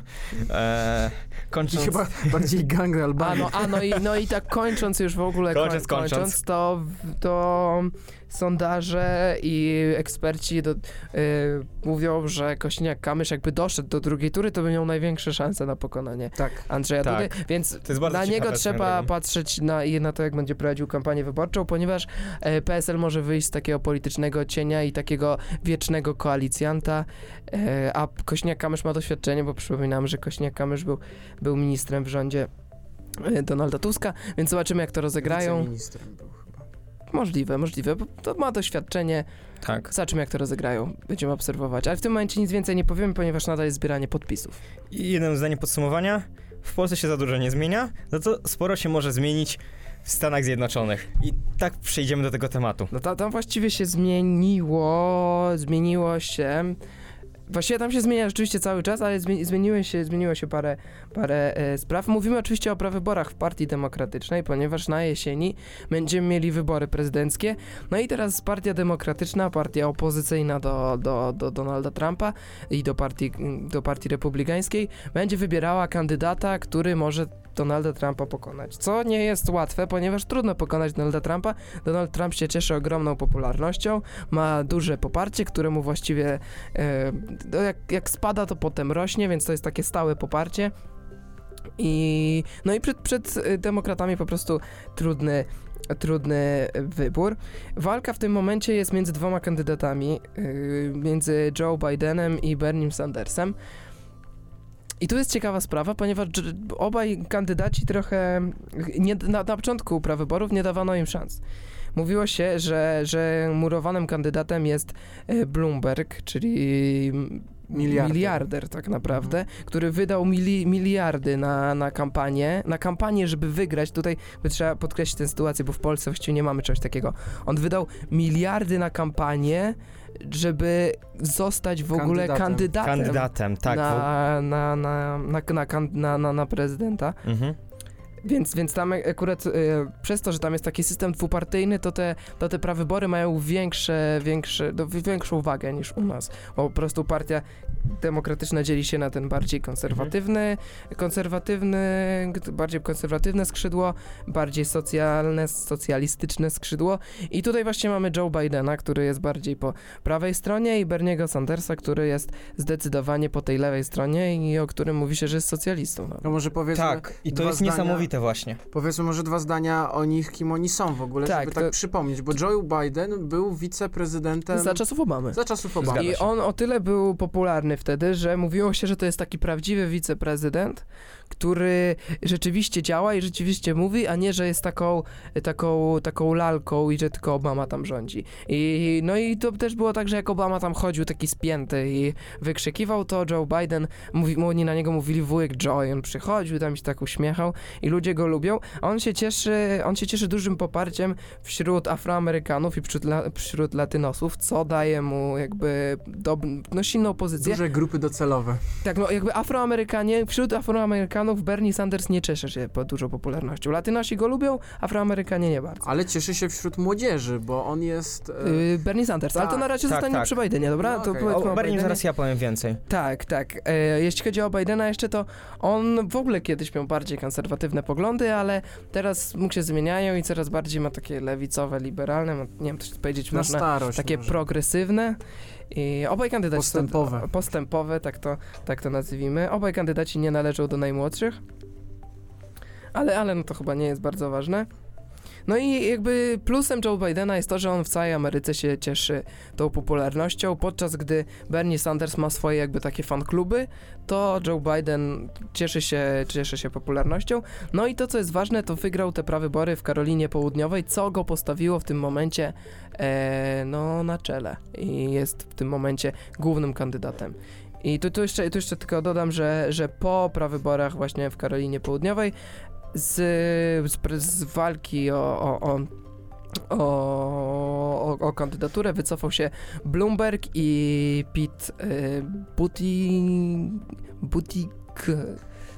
E, I kończąc... chyba bardziej gang A Albanii. no, a no, i, no i tak kończąc już w ogóle, Kończąc, koń- kończąc, kończąc. to, to sondaże i eksperci do, y, mówią, że Kośniak-Kamysz jakby doszedł do drugiej tury, to by miał największe szanse na pokonanie Tak. Andrzeja Tak. Dudy, więc To jest bardzo na niego trzeba patrzeć na, i na to, jak będzie prowadził kampanię wyborczą, ponieważ e, PSL może wyjść z takiego politycznego cienia i takiego wiecznego koalicjanta, e, a Kośniak-Kamysz ma doświadczenie, bo przypominam, że Kośniak-Kamysz był, był ministrem w rządzie e, Donalda Tuska, więc zobaczymy, jak to rozegrają. Wiceministrem był chyba. Możliwe, możliwe, bo to ma doświadczenie. Tak. Zobaczymy, jak to rozegrają. Będziemy obserwować. Ale w tym momencie nic więcej nie powiemy, ponieważ nadal jest zbieranie podpisów. I jednym zdaniem podsumowania. W Polsce się za dużo nie zmienia, no to sporo się może zmienić w Stanach Zjednoczonych. I tak przejdziemy do tego tematu. No ta, tam właściwie się zmieniło, zmieniło się. Właściwie tam się zmienia rzeczywiście cały czas, ale zmieni, zmieniły się, zmieniło się parę, parę e, spraw. Mówimy oczywiście o prawyborach w Partii Demokratycznej, ponieważ na jesieni będziemy mieli wybory prezydenckie. No i teraz Partia Demokratyczna, partia opozycyjna do, do, do Donalda Trumpa i do partii, do partii Republikańskiej, będzie wybierała kandydata, który może Donalda Trumpa pokonać. Co nie jest łatwe, ponieważ trudno pokonać Donalda Trumpa. Donald Trump się cieszy ogromną popularnością, ma duże poparcie, któremu właściwie e, no jak, jak spada, to potem rośnie, więc to jest takie stałe poparcie. I, no i przed, przed y, demokratami po prostu trudny, trudny wybór. Walka w tym momencie jest między dwoma kandydatami, yy, między Joe Bidenem i Bernie Sandersem. I tu jest ciekawa sprawa, ponieważ obaj kandydaci trochę nie, na, na początku prawyborów nie dawano im szans. Mówiło się, że, że murowanym kandydatem jest e, Bloomberg, czyli Miliarder. miliarder tak naprawdę, który wydał mili, miliardy na, na kampanię, na kampanię, żeby wygrać. Tutaj by trzeba podkreślić tę sytuację, bo w Polsce właściwie nie mamy czegoś takiego. On wydał miliardy na kampanię, żeby zostać w ogóle Kandydatem. kandydatem, Kandydatem, tak. na, na, na, na, na, na, na prezydenta. Mhm. Więc, więc tam akurat e, przez to, że tam jest taki system dwupartyjny, to te, to te prawybory mają większe, większe, no, większą wagę niż u nas. Bo po prostu partia demokratyczna dzieli się na ten bardziej konserwatywny, konserwatywny, bardziej konserwatywne skrzydło, bardziej socjalne, socjalistyczne skrzydło. I tutaj właśnie mamy Joe Bidena, który jest bardziej po prawej stronie i Berniego Sandersa, który jest zdecydowanie po tej lewej stronie i o którym mówi się, że jest socjalistą. No. No może powiedzmy, Tak, i to jest zdania, niesamowite właśnie. Powiedzmy może dwa zdania o nich, kim oni są w ogóle, Tak, żeby to- tak przypomnieć, bo Joe Biden był wiceprezydentem Za czasów Obamy. za czasów Obamy. I on o tyle był popularny wtedy, że mówiło się, że to jest taki prawdziwy wiceprezydent, który rzeczywiście działa i rzeczywiście mówi, a nie, że jest taką, taką, taką lalką i że tylko Obama tam rządzi. I, no i to też było tak, że jak Obama tam chodził taki spięty i wykrzykiwał, to Joe Biden, mówi, oni na niego mówili wujek Joe on przychodził, tam się tak uśmiechał i ludzie go lubią, on się cieszy, on się cieszy dużym poparciem wśród Afroamerykanów i wśród, la, wśród Latynosów, co daje mu jakby do, no, silną pozycję. Duże grupy docelowe. Tak, no jakby Afroamerykanie, wśród Afroamerykanów Bernie Sanders nie cieszy się po dużą popularnością. Latynosi go lubią, Afroamerykanie nie bardzo. Ale cieszy się wśród młodzieży, bo on jest... E, Yy, Bernie Sanders, ale to tak, na razie tak, zostanie tak. przy Bidenie, dobra? No to okej. powiedzmy O o Bernie zaraz ja powiem więcej. Tak, tak. E, jeśli chodzi o Bidena jeszcze, to on w ogóle kiedyś miał bardziej konserwatywne poglądy, ale teraz mu się zmieniają i coraz bardziej ma takie lewicowe, liberalne, nie wiem, co powiedzieć, na można starość takie może. progresywne. I obaj kandydaci Postępowe. Są, postępowe, tak to, tak to nazwijmy. Obaj kandydaci nie należą do najmłodszych. Ale, ale no to chyba nie jest bardzo ważne. No i jakby plusem Joe Bidena jest to, że on w całej Ameryce się cieszy tą popularnością, podczas gdy Bernie Sanders ma swoje jakby takie fankluby, to Joe Biden cieszy się, cieszy się popularnością. No i to, co jest ważne, to wygrał te prawybory w Karolinie Południowej, co go postawiło w tym momencie e, no, na czele i jest w tym momencie głównym kandydatem. I tu, tu, jeszcze, tu jeszcze tylko dodam, że, że po prawyborach właśnie w Karolinie Południowej z, z, z walki o, o, o o, o, o kandydaturę wycofał się Bloomberg i Pete y,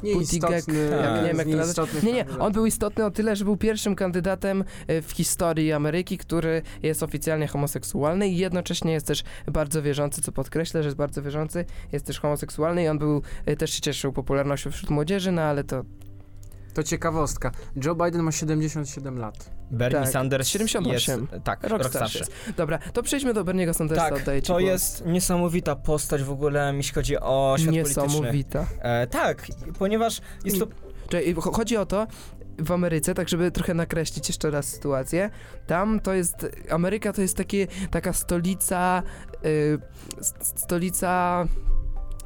Nieistotny, Tak. jak nie wiem, z jak to nazwać. Nie, nie, on był istotny o tyle, że był pierwszym kandydatem e, w historii Ameryki, który jest oficjalnie homoseksualny i jednocześnie jest też bardzo wierzący, co podkreślę, że jest bardzo wierzący, jest też homoseksualny i on był, e, też się cieszył popularnością wśród młodzieży, no ale to To ciekawostka. Joe Biden ma 77 lat. Bernie Tak, Sanders 78. jest... Tak, rok, rok starszy. starszy. Dobra, to przejdźmy do Berniego Sandersa, Tak, oddaję to głos. jest niesamowita postać w ogóle, jeśli chodzi o świat polityczny. Niesamowita. E, tak, ponieważ jest to... Czyli cho- chodzi o to, w Ameryce, tak żeby trochę nakreślić jeszcze raz sytuację, tam to jest, Ameryka to jest takie, taka stolica, y, s- stolica,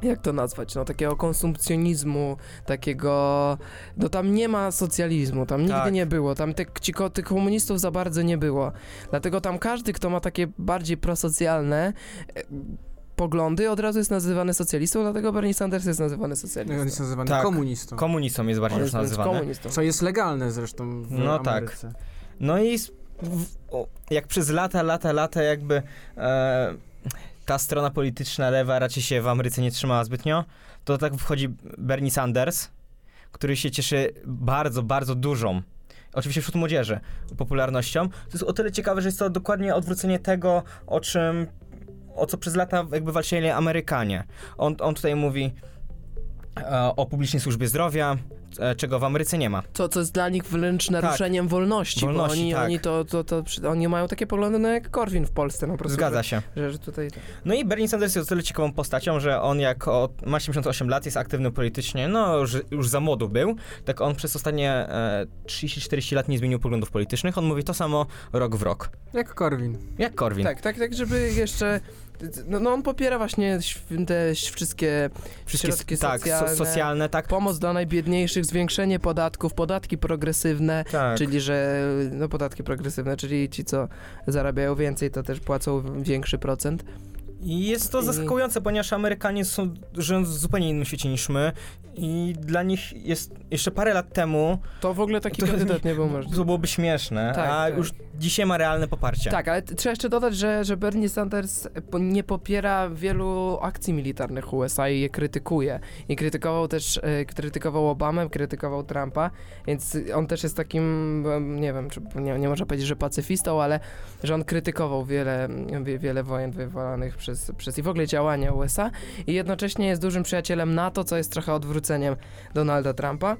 jak to nazwać, no takiego konsumpcjonizmu, takiego, no tam nie ma socjalizmu, tam nigdy Tak. nie było, tam te, ci, ko- tych komunistów za bardzo nie było, dlatego tam każdy, kto ma takie bardziej prosocjalne, e, poglądy od razu jest nazywany socjalistą, dlatego Bernie Sanders jest nazywany On socjalistą. jest nazywany Tak. komunistą. Komunistą jest bardziej On już nazywany. komunistą. co jest legalne zresztą w No tak. Ameryce. No i w, o, jak przez lata, lata, lata jakby e, ta strona polityczna lewa raczej się w Ameryce nie trzymała zbytnio, to tak wchodzi Bernie Sanders, który się cieszy bardzo, bardzo dużą, oczywiście wśród młodzieży, popularnością. To jest o tyle ciekawe, że jest to dokładnie odwrócenie tego, o czym, o co przez lata jakby walczyli Amerykanie. On, on tutaj mówi e, o publicznej służbie zdrowia, czego w Ameryce nie ma. Co, co jest dla nich wręcz naruszeniem wolności, Tak. Wolności, bo oni, tak. oni to, to, to, oni mają takie poglądy no jak Korwin w Polsce, no po prostu. Zgadza się. Że, że tutaj... No i Bernie Sanders jest o tyle ciekawą postacią, że on jak od, ma 78 lat, jest aktywny politycznie, no już, już za młodu był, tak on przez ostatnie e, 30-40 lat nie zmienił poglądów politycznych, on mówi to samo rok w rok. Jak Korwin. Jak Korwin. Tak, tak, tak, żeby jeszcze... No, no on popiera właśnie te wszystkie Wszystkie środki tak, socjalne. so, socjalne, tak. pomoc dla najbiedniejszych, zwiększenie podatków, podatki progresywne, tak. czyli że no podatki progresywne, czyli ci co zarabiają więcej to też płacą większy procent. I jest to zaskakujące, ponieważ Amerykanie są, żyją w zupełnie innym świecie niż my i dla nich jest jeszcze parę lat temu To w ogóle taki To- kandydat nie był możliwy. to byłoby śmieszne, Tak, a tak. już dzisiaj ma realne poparcie. Tak, ale trzeba jeszcze dodać, że, że Bernie Sanders nie popiera wielu akcji militarnych USA i je krytykuje. I krytykował też, e, krytykował Obamę, krytykował Trumpa, więc on też jest takim, nie wiem, czy nie, nie można powiedzieć, że pacyfistą, ale że on krytykował wiele, wie, wiele wojen wywołanych przez, przez i w ogóle działania USA i jednocześnie jest dużym przyjacielem NATO, co jest trochę odwróceniem Donalda Trumpa.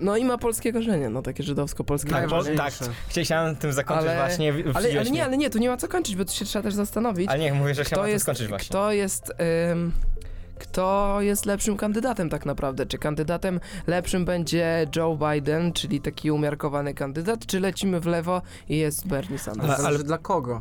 No i ma polskie korzenie, no takie żydowsko-polskie Tak, bo- tak. Chciałem tym zakończyć Ale- właśnie. w- Ale, ale nie, ale nie, tu nie ma co kończyć, bo tu się trzeba też zastanowić. Ale nie, mówię, że chciałem jest, skończyć właśnie. kto jest, ym, kto jest lepszym kandydatem tak naprawdę? Czy kandydatem lepszym będzie Joe Biden, czyli taki umiarkowany kandydat, czy lecimy w lewo i jest Bernie Sanders? Ale, Ale- dla kogo?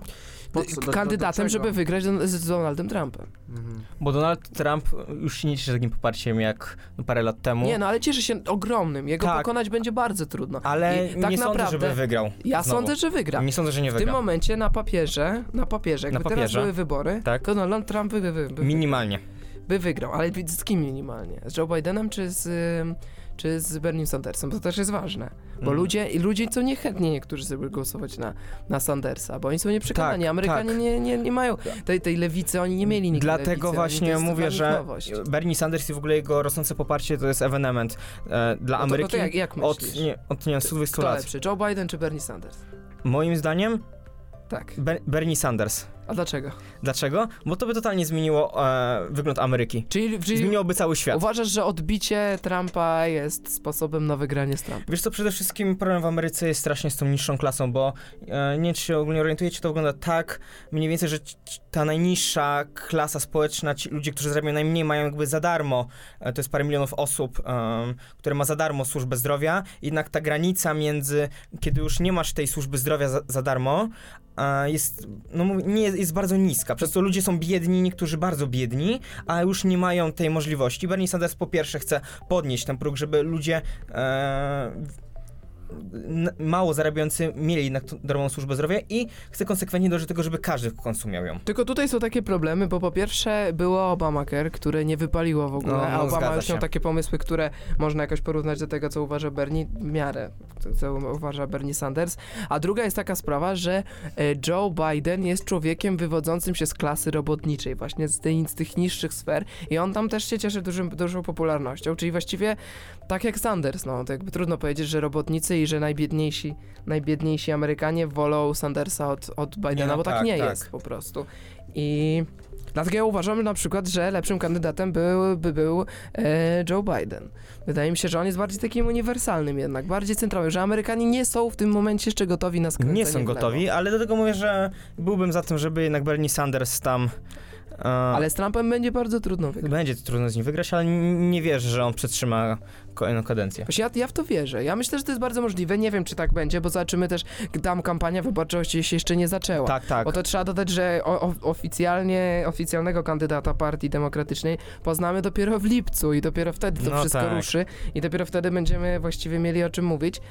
Do- kandydatem, do żeby wygrać z Donaldem Trumpem. Mhm. Bo Donald Trump już się nie cieszy takim poparciem jak parę lat temu. Nie, no ale cieszy się ogromnym. Jego Tak. pokonać będzie bardzo trudno. ale I nie tak sądzę, naprawdę żeby wygrał. ja znowu. sądzę, że wygra. Nie sądzę, że nie W tym wygra. momencie na papierze, na papierze, jakby Na teraz papierze. były wybory, Tak. to Donald Trump by, by, by, by, Minimalnie. by wygrał, ale z kim minimalnie? Z Joe Bidenem czy z, ym, czy z Bernie Sandersem? Bo to też jest ważne. Bo Mhm. ludzie, ludzie są niechętnie niektórzy sobie głosować na, na Sandersa, bo oni są nieprzekonani. Tak, Amerykanie tak. nie, nie, nie mają tej, tej lewicy, oni nie mieli nigdy Dlatego lewicy, właśnie mówię, że nowość. Bernie Sanders i w ogóle jego rosnące poparcie to jest ewenement e, dla No to, no Ameryki to jak, jak od, nie, od nie wiem, 120 Kto lat. lepszy, Joe Biden czy Bernie Sanders? Moim zdaniem Tak. Ber Bernie Sanders. A dlaczego? Dlaczego? Bo to by totalnie zmieniło e, wygląd Ameryki. Czyli, czyli Zmieniłoby cały świat. uważasz, że odbicie Trumpa jest sposobem na wygranie z Trumpem? Wiesz co, przede wszystkim problem w Ameryce jest strasznie z tą niższą klasą, bo e, nie wiem, czy się ogólnie orientujecie, to wygląda tak mniej więcej, że ta najniższa klasa społeczna, ci ludzie, którzy zarabiają najmniej, mają jakby za darmo, e, to jest parę milionów osób, em, które ma za darmo służbę zdrowia, jednak ta granica między, kiedy już nie masz tej służby zdrowia za, za darmo, e, jest, no nie, jest- bardzo niska, przez to ludzie są biedni, niektórzy bardzo biedni, a już nie mają tej możliwości. Bernie Sanders po pierwsze chce podnieść ten próg, żeby ludzie e, mało zarabiający mieli jednak tą darmową służbę zdrowia i chce konsekwentnie dążyć do tego, żeby każdy w końcu miał ją. Tylko tutaj są takie problemy, bo po pierwsze było Obamacare, które nie wypaliło w ogóle, No, no, a Obama już miał takie pomysły, które można jakoś porównać do tego, co uważa Bernie, w miarę, co- uważa Bernie Sanders. A druga jest taka sprawa, że e, Joe Biden jest człowiekiem wywodzącym się z klasy robotniczej, właśnie z, tej, z tych niższych sfer i on tam też się cieszy dużym, dużą popularnością, czyli właściwie tak jak Sanders, no to jakby trudno powiedzieć, że robotnicy i że najbiedniejsi, najbiedniejsi Amerykanie wolą Sandersa od, od Bidena, no bo tak, tak, nie tak. jest po prostu. I dlatego ja uważam na przykład, że lepszym kandydatem był, by był e, Joe Biden. Wydaje mi się, że on jest bardziej takim uniwersalnym jednak, bardziej centralnym, że Amerykanie nie są w tym momencie jeszcze gotowi na skręcenie Nie są gotowi, ale do tego mówię, że byłbym za tym, żeby jednak Bernie Sanders tam. Ale z Trumpem będzie bardzo trudno wygrać. Będzie to trudno z nim wygrać, ale nie wierzę, że on przetrzyma kolejną kadencję. Właśnie ja, ja w to wierzę. Ja myślę, że to jest bardzo możliwe. Nie wiem, czy tak będzie, bo zobaczymy też, tam kampania wyborcza się jeszcze nie zaczęła. Tak, tak. Bo to trzeba dodać, że o, oficjalnie, oficjalnego kandydata Partii Demokratycznej poznamy dopiero w lipcu i dopiero wtedy to No wszystko tak. ruszy i dopiero wtedy będziemy właściwie mieli o czym mówić.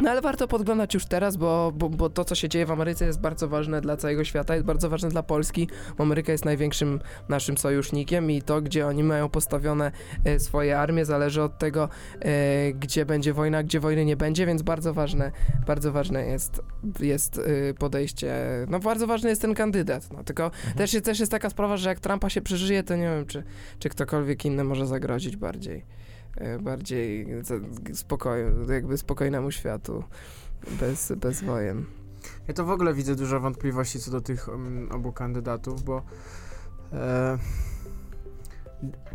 No ale warto podglądać już teraz, bo, bo, bo to, co się dzieje w Ameryce jest bardzo ważne dla całego świata, jest bardzo ważne dla Polski, bo Ameryka jest największym naszym sojusznikiem i to, gdzie oni mają postawione e, swoje armie, zależy od tego, e, gdzie będzie wojna, gdzie wojny nie będzie, więc bardzo ważne, bardzo ważne jest, jest e, podejście, no bardzo ważny jest ten kandydat, no tylko też, jest, też jest taka sprawa, że jak Trumpa się przeżyje, to nie wiem, czy, czy ktokolwiek inny może zagrozić bardziej, bardziej z- spokoju, jakby spokojnemu światu, bez, bez wojen. Ja to w ogóle widzę dużo wątpliwości co do tych um, obu kandydatów, bo e,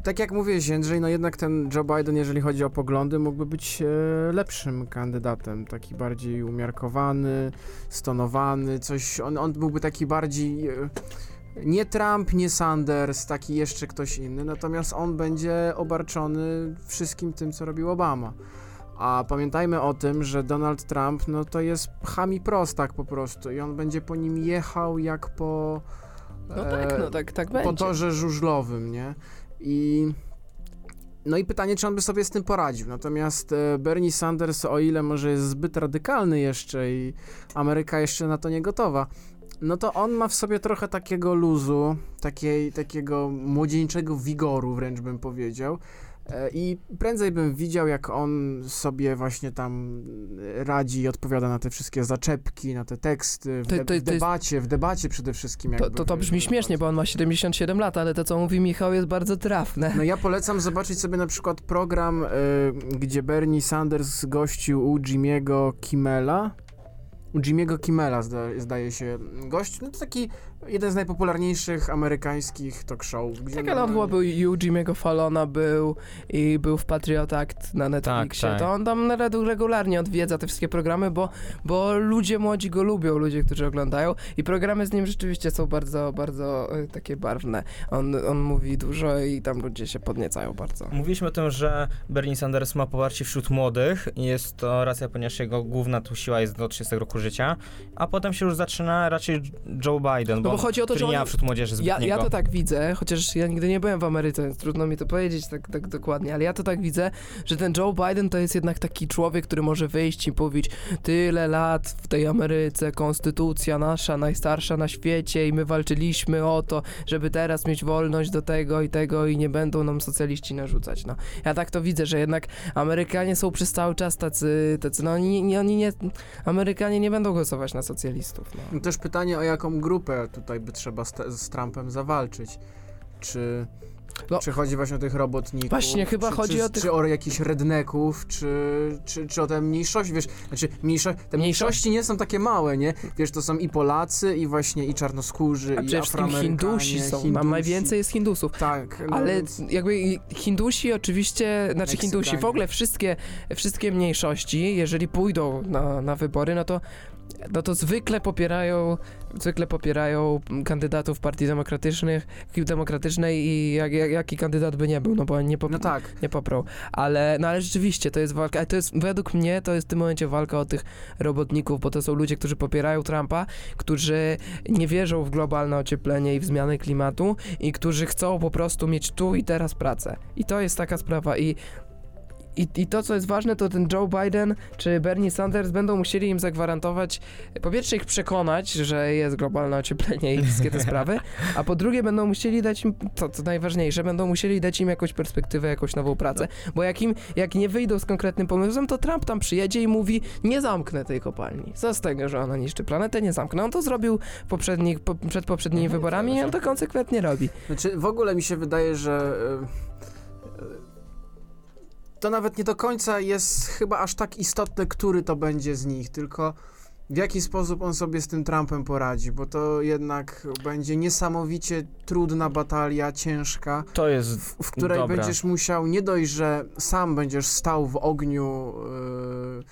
tak jak mówię, Jędrzej, no jednak ten Joe Biden, jeżeli chodzi o poglądy, mógłby być e, lepszym kandydatem, taki bardziej umiarkowany, stonowany, coś, on, on byłby taki bardziej... E, nie Trump, nie Sanders, taki jeszcze ktoś inny, natomiast on będzie obarczony wszystkim tym, co robił Obama. A pamiętajmy o tym, że Donald Trump, no to jest chami prostak po prostu i on będzie po nim jechał jak po... No e, tak, no tak, tak po będzie. torze żużlowym, nie? I... No i pytanie, czy on by sobie z tym poradził. Natomiast e, Bernie Sanders, o ile może jest zbyt radykalny jeszcze i Ameryka jeszcze na to nie gotowa, no to on ma w sobie trochę takiego luzu, takiej, takiego młodzieńczego wigoru wręcz bym powiedział. E, I prędzej bym widział, jak on sobie właśnie tam radzi i odpowiada na te wszystkie zaczepki, na te teksty, w, To- de- to- to w jest- debacie, w debacie przede wszystkim. To, jakby to, to brzmi śmiesznie, bo on ma 77 lat, ale to, co mówi Michał, jest bardzo trafne. No ja polecam zobaczyć sobie na przykład program, y, gdzie Bernie Sanders gościł u Jimmy'ego Kimmela. Jimmy'ego Kimmela zda, zdaje się gość. No to taki jeden z najpopularniejszych amerykańskich talk show. Gdzie Tak, ale on chyba był i u Jimmy'ego Fallona był i był w Patriot Act na Netflixie. tak. To on tam regu- regularnie odwiedza te wszystkie programy, bo, bo ludzie młodzi go lubią, ludzie, którzy oglądają i programy z nim rzeczywiście są bardzo, bardzo y, takie barwne. On, on mówi dużo i tam ludzie się podniecają bardzo. Mówiliśmy o tym, że Bernie Sanders ma poparcie wśród młodych i jest to racja, ponieważ jego główna tu siła jest do 30 roku życia, a potem się już zaczyna raczej Joe Biden, bo, bo chodzi o to, że nie ma oni- wśród młodzieży Ja, ja to tak widzę, chociaż ja nigdy nie byłem w Ameryce, więc trudno mi to powiedzieć tak, tak dokładnie, ale ja to tak widzę, że ten Joe Biden to jest jednak taki człowiek, który może wyjść i powiedzieć tyle lat w tej Ameryce, konstytucja nasza, najstarsza na świecie i my walczyliśmy o to, żeby teraz mieć wolność do tego i tego i nie będą nam socjaliści narzucać, no. Ja tak to widzę, że jednak Amerykanie są przez cały czas tacy, tacy no oni, nie- oni nie, Amerykanie nie będą głosować na socjalistów, no. No Też pytanie, o jaką grupę tutaj by trzeba z, z Trumpem zawalczyć. Czy, No. czy chodzi właśnie o tych robotników? Właśnie, chyba czy, chodzi czy, o tych- Czy o jakichś redneków, czy, czy, czy o te mniejszości, wiesz, znaczy mniejszo, te Mniejszości? nie są takie małe, nie? Wiesz, to są i Polacy, i właśnie i czarnoskórzy, A i Afroamerykanie, Hindusi są, Hindusi. najwięcej jest Hindusów. Tak, no Ale jakby Hindusi oczywiście, znaczy Meksykanie. Hindusi, w ogóle wszystkie, wszystkie mniejszości, jeżeli pójdą na, na wybory, no to no to zwykle popierają, zwykle popierają kandydatów partii demokratycznych, demokratycznej i jak, jak, jaki kandydat by nie był, no bo nie, pop, no tak. nie poprą. Ale, no ale rzeczywiście to jest walka, ale to jest, według mnie to jest w tym momencie walka o tych robotników, bo to są ludzie, którzy popierają Trumpa, którzy nie wierzą w globalne ocieplenie i w zmiany klimatu i którzy chcą po prostu mieć tu i teraz pracę. I to jest taka sprawa i I, I to, co jest ważne, to ten Joe Biden czy Bernie Sanders będą musieli im zagwarantować, po pierwsze ich przekonać, że jest globalne ocieplenie i wszystkie te sprawy, a po drugie będą musieli dać im, to co najważniejsze, będą musieli dać im jakąś perspektywę, jakąś nową pracę, bo jak, im, jak nie wyjdą z konkretnym pomysłem, to Trump tam przyjedzie i mówi, nie zamknę tej kopalni. Co z tego, że ona niszczy planetę, nie zamknę. On to zrobił poprzednich, po, przed poprzednimi Mhm, wyborami i on to konsekwentnie robi. Znaczy, w ogóle mi się wydaje, że y, y, to nawet nie do końca jest chyba aż tak istotne, który to będzie z nich, tylko w jaki sposób on sobie z tym Trumpem poradzi, bo to jednak będzie niesamowicie trudna batalia, ciężka, To jest w, w której Dobra. będziesz musiał nie dość, że sam będziesz stał w ogniu y,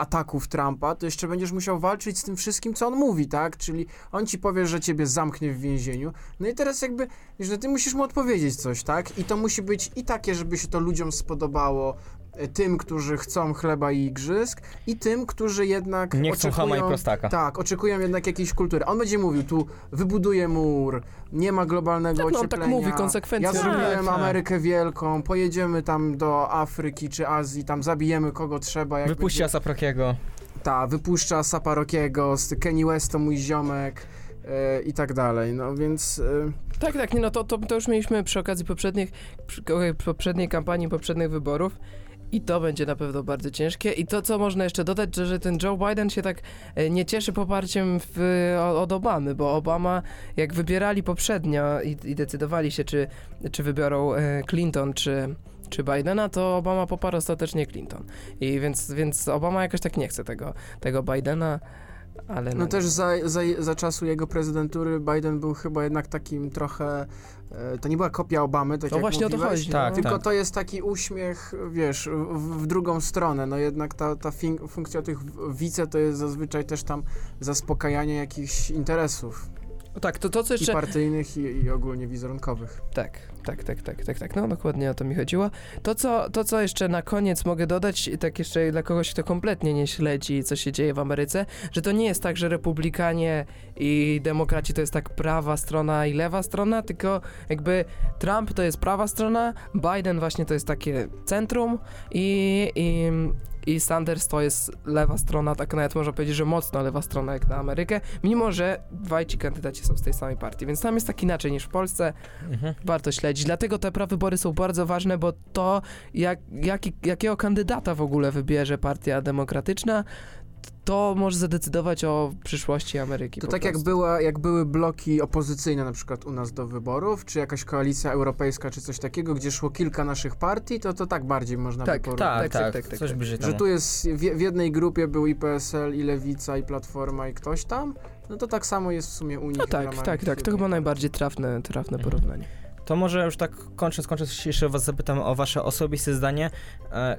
ataków Trumpa, to jeszcze będziesz musiał walczyć z tym wszystkim, co on mówi, tak? Czyli on ci powie, że ciebie zamknie w więzieniu. No i teraz jakby, że ty musisz mu odpowiedzieć coś, tak? I to musi być i takie, żeby się to ludziom spodobało, tym, którzy chcą chleba i igrzysk, i tym, którzy jednak nie chcą chama i oczekują... prostaka. Tak, oczekują jednak jakiejś kultury. On będzie mówił, tu wybuduję mur, nie ma globalnego Tak, no, ocieplenia. tak mówi konsekwentnie. Ja Tak, zrobiłem tak. Amerykę Wielką, pojedziemy tam do Afryki czy Azji, tam zabijemy kogo trzeba. Jak Wypuści będzie- Asaprokiego. Ta, wypuszcza Saparokiego, z Kenny West to mój ziomek e, i tak dalej. No więc e, Tak, tak, nie, no to, to, to już mieliśmy przy okazji poprzednich, przy, poprzedniej kampanii, poprzednich wyborów. I to będzie na pewno bardzo ciężkie. I to, co można jeszcze dodać, że, że ten Joe Biden się tak e, nie cieszy poparciem w, od Obamy, bo Obama, jak wybierali poprzednio i, i decydowali się, czy, czy wybiorą e, Clinton, czy, czy Bidena, to Obama poparł ostatecznie Clinton. I więc, więc Obama jakoś tak nie chce tego, tego Bidena, ale no też za, za, za czasu jego prezydentury Biden był chyba jednak takim trochę, to nie była kopia Obamy, tak No jak właśnie o to mówiłeś, chodzi. Tak. Tylko tak. to jest taki uśmiech, wiesz, w, w drugą stronę. No jednak ta, ta funkcja tych wice to jest zazwyczaj też tam zaspokajanie jakichś interesów Tak, to, to co i jeszcze... partyjnych, i, i ogólnie wizerunkowych. Tak, tak, tak, tak, tak, tak. No dokładnie o to mi chodziło. To co, to, co jeszcze na koniec mogę dodać, tak jeszcze dla kogoś, kto kompletnie nie śledzi, co się dzieje w Ameryce, że to nie jest tak, że republikanie i demokraci to jest tak prawa strona i lewa strona, tylko jakby Trump to jest prawa strona, Biden właśnie to jest takie centrum i, i, i Sanders to jest lewa strona, tak nawet można powiedzieć, że mocno lewa strona jak na Amerykę, mimo że dwaj ci kandydaci są z tej samej partii, więc tam jest tak inaczej niż w Polsce Mhm. warto śledzić. Dlatego te prawybory są bardzo ważne, bo to, jak, jaki, jakiego kandydata w ogóle wybierze Partia Demokratyczna, to może zadecydować o przyszłości Ameryki. To tak jak, była, jak były bloki opozycyjne na przykład u nas do wyborów, czy jakaś koalicja europejska, czy coś takiego, gdzie szło kilka naszych partii, to to tak bardziej można Tak, by porównać. Tak, tak, tak, tak, tak, coś tak. bliżej Że tu jest, w, w jednej grupie był i PSL, i Lewica, i Platforma, i ktoś tam, no to tak samo jest w sumie u nich. No tak, tak, tak. To chyba najbardziej trafne, trafne Mhm. porównanie. To może już tak kończąc, kończąc jeszcze was zapytam o wasze osobiste zdanie. E,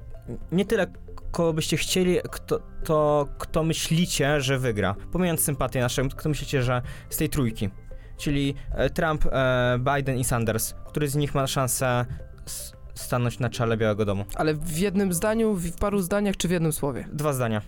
nie tyle kogo byście chcieli, kto, to kto myślicie, że wygra. Pomijając sympatię naszą, kto myślicie, że z tej trójki. Czyli e, Trump, e, Biden i Sanders. Który z nich ma szansę stanąć na czele Białego Domu? Ale w jednym zdaniu, w paru zdaniach, czy w jednym słowie? Dwa zdania.